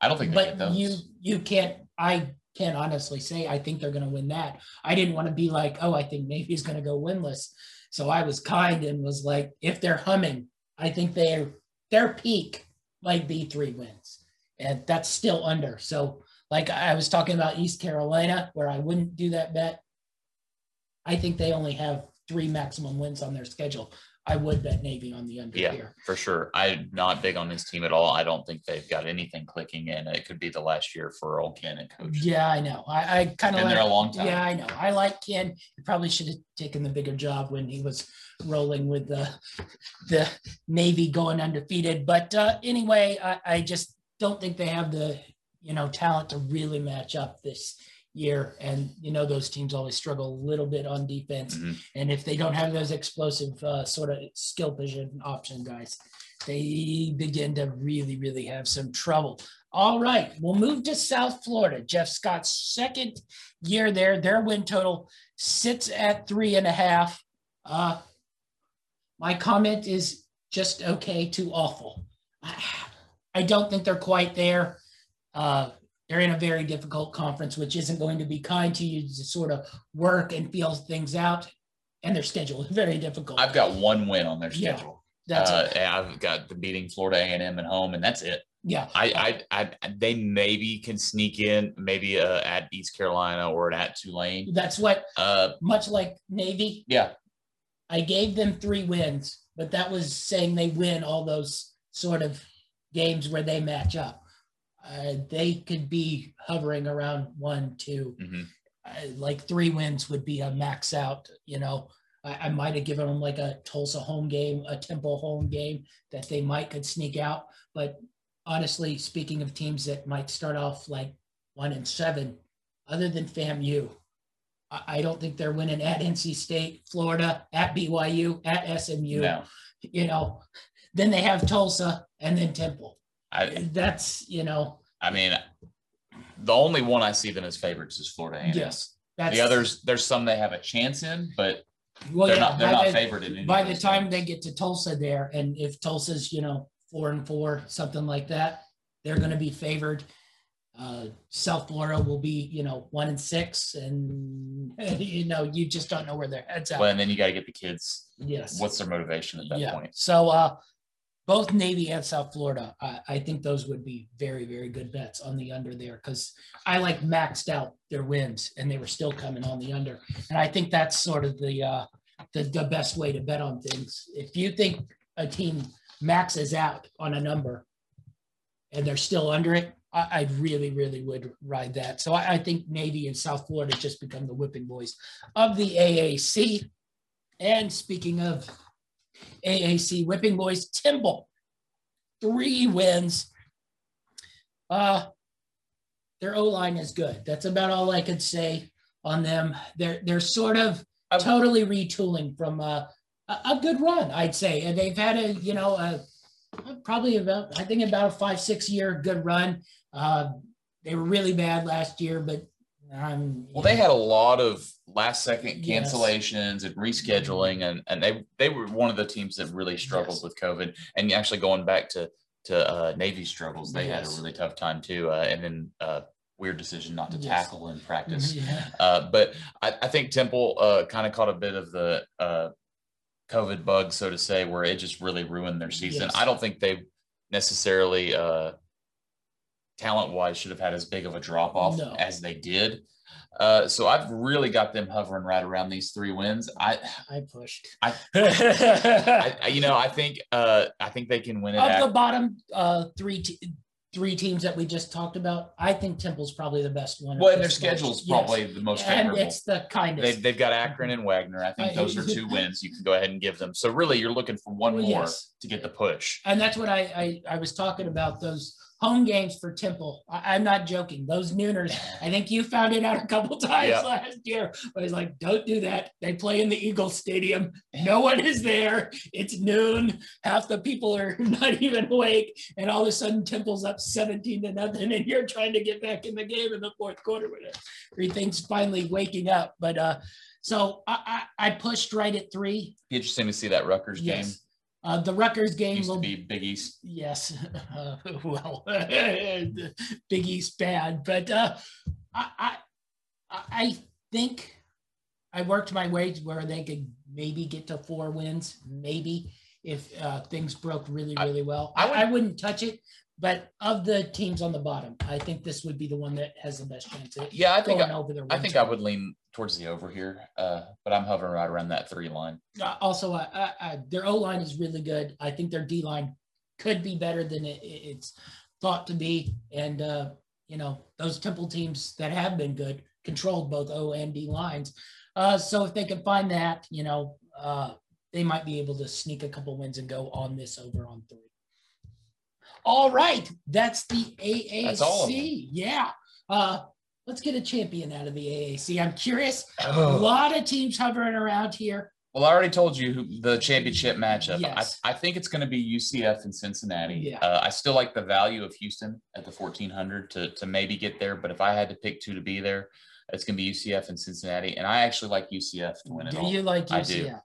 I don't think they get But those. you you can't I can't honestly say I think they're gonna win that. I didn't want to be like, oh, I think Navy's gonna go winless. So I was kind and was like, if they're humming, I think they're their peak might be three wins. And that's still under. So like I was talking about East Carolina, where I wouldn't do that bet. I think they only have three maximum wins on their schedule. I would bet Navy on the under Yeah. here. for sure. I'm not big on this team at all. I don't think they've got anything clicking in. It could be the last year for old Ken and coach. Yeah, I know. I, I kind of Been like, there a long time. Yeah, I know. I like Ken. He probably should have taken the bigger job when he was rolling with the <laughs> the Navy going undefeated. But uh, anyway, I, I just don't think they have the you know talent to really match up this year. And you know those teams always struggle a little bit on defense. Mhm. And if they don't have those explosive uh, sort of skill position option guys, they begin to really, really have some trouble. All right, we'll move to South Florida. Jeff Scott's second year there. Their win total sits at three and a half. Uh, my comment is just okay to awful. I, I don't think they're quite there. Uh, they're in a very difficult conference, which isn't going to be kind to you to sort of work and feel things out. And their schedule is very difficult. I've got one win on their Yeah, schedule. That's uh, it. I've got the beating Florida A&M at home, and that's it. Yeah. I, I, I, they maybe can sneak in, maybe uh, at East Carolina or at Tulane. That's what, Uh, much like Navy, yeah, I gave them three wins, but that was saying they win all those sort of games where they match up. Uh, they could be hovering around one, two, mhm. uh, like three wins would be a max out. You know, I, I might have given them like a Tulsa home game, a Temple home game that they might could sneak out. But honestly, speaking of teams that might start off like one and seven, other than FAMU, I, I don't think they're winning at NC State, Florida, at BYU, at SMU. no, You know, then they have Tulsa and then Temple. I, That's you know, I mean, the only one I see them as favorites is Florida A&M. yes. That's The others, there's some they have a chance in, but Well, they're yeah, not they're not the- favored in any by the time games. they get to Tulsa there, and if Tulsa's, you know, four and four, something like that, they're going to be favored. Uh, South Florida will be, you know, one and six, and <laughs> you know, you just don't know where their heads at. Well, and then you got to get the kids. yes. What's their motivation at that yeah. point? So, uh, both Navy and South Florida, I, I think those would be very, very good bets on the under there because I like maxed out their wins and they were still coming on the under. And I think that's sort of the uh, the, the best way to bet on things. If you think a team maxes out on a number and they're still under it, I, I really, really would ride that. So I, I think Navy and South Florida just become the whipping boys of the AAC. And speaking of AAC whipping boys, Temple, three wins. Uh, their O line is good. That's about all I could say on them. They're they're sort of totally retooling from a, a a good run, I'd say, and they've had a you know a probably about I think about a five six year good run. Uh, they were really bad last year, but um, Well, they had a lot of last second Yes. cancellations and rescheduling, and, and they they were one of the teams that really struggled Yes. with COVID. And actually, going back to to uh, Navy struggles, they had a really tough time too. Uh, and then uh, weird decision not to Yes. tackle in practice. yeah. Uh, but I, I think Temple uh, kind of caught a bit of the uh, COVID bug, so to say, where it just really ruined their season. Yes. I don't think they necessarily, uh, talent wise, should have had as big of a drop off No. as they did. Uh, so I've really got them hovering right around these three wins. I, I pushed. I- <laughs> I, I- you know, I think, uh, I think they can win it. of the bottom uh, three three teams that we just talked about, I think Temple's probably the best one. well, and their schedule's Yes. probably the most and favorable. it's the kindest. They've, they've got Akron and Wagner. I think I- those are two <laughs> wins you can go ahead and give them. So really, you're looking for one Well, more yes. to get the push. and that's what I, I I was talking about those home games for Temple. I, I'm not joking. Those nooners. I think you found it out a couple <laughs> times last year. But he's like, don't do that. They play in the Eagle Stadium. No one is there. It's noon. Half the people are <laughs> not even awake, and all of a sudden Temple's up 17 to nothing, and you're trying to get back in the game in the fourth quarter when everything's finally waking up. But uh, so I I, I pushed right at three. Be interesting to see that Rutgers game. Uh, the Rutgers game Used will to be Big East. Yes. Uh, <laughs> well, <laughs> Big East bad, but uh, I, I I think I worked my way to where they could maybe get to four wins, maybe if uh, things broke really really well. I I, would- I wouldn't touch it, but of the teams on the bottom, I think this would be the one that has the best chance at Yeah, I think going I, over their. I think I would lean towards the over here, uh, but I'm hovering right around that three line. Uh, also, I, I, their O line is really good. I think their D line could be better than it, it- it's thought to be. And, uh, you know, those Temple teams that have been good controlled both O and D lines. Uh, so if they can find that, you know, uh, they might be able to sneak a couple wins and go on this over on three. All right. That's the AAC. That's all. Yeah. Uh, let's get a champion out of the AAC. I'm curious. A Oh. lot of teams hovering around here. Well, I already told you the championship matchup. Yes. I, I think it's going to be UCF and Cincinnati. Yeah. Uh, I still like the value of Houston at the 1400 to, to maybe get there. But if I had to pick two to be there, it's going to be UCF and Cincinnati. And I actually like UCF to win it Do all. you like I do. UCF?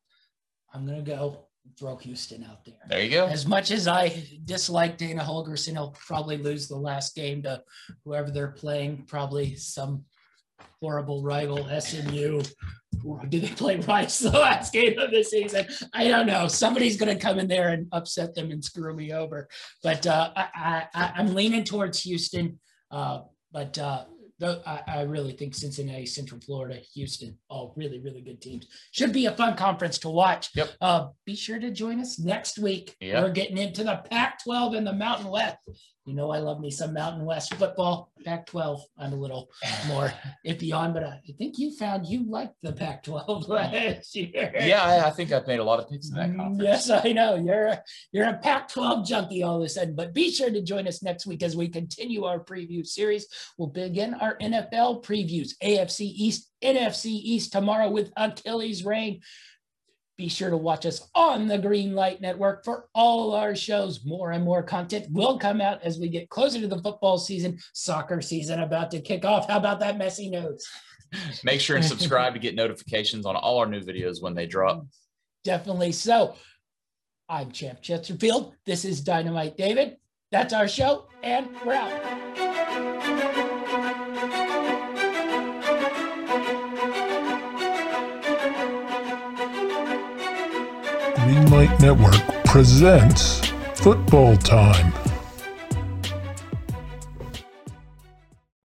I'm gonna go throw Houston out there. There you go. As much as I dislike Dana Holgorsen, he'll probably lose the last game to whoever they're playing, probably some horrible rival SMU. Did they play Rice the last game of the season? I don't know. Somebody's going to come in there and upset them and screw me over. But uh, I, I'm leaning towards Houston. Uh, but uh, I, I really think Cincinnati, Central Florida, Houston, all really, really good teams. Should be a fun conference to watch. Yep. Uh, be sure to join us next week. Yep. We're getting into the Pac 12 and the Mountain West. You know, I love me some Mountain West football. Pac 12, I'm a little more <laughs> iffy on, but I think you found you liked the Pac 12 <laughs> last year. Yeah, I, I think I've made a lot of picks in that Mm, conference. Yes, I know. You're a, you're a Pac 12 junkie all of a sudden, but be sure to join us next week as we continue our preview series. We'll begin our NFL previews, AFC East, NFC East tomorrow with Achilles Reign. Be sure to watch us on the Green Light Network for all our shows. More and more content will come out as we get closer to the football season, soccer season about to kick off. How about that messy nose? <laughs> Make sure and subscribe to get notifications on all our new videos when they drop. Definitely so. I'm Champ Chesterfield. This is Dynamite David. That's our show, and we're out. Greenlight Network presents Football Time.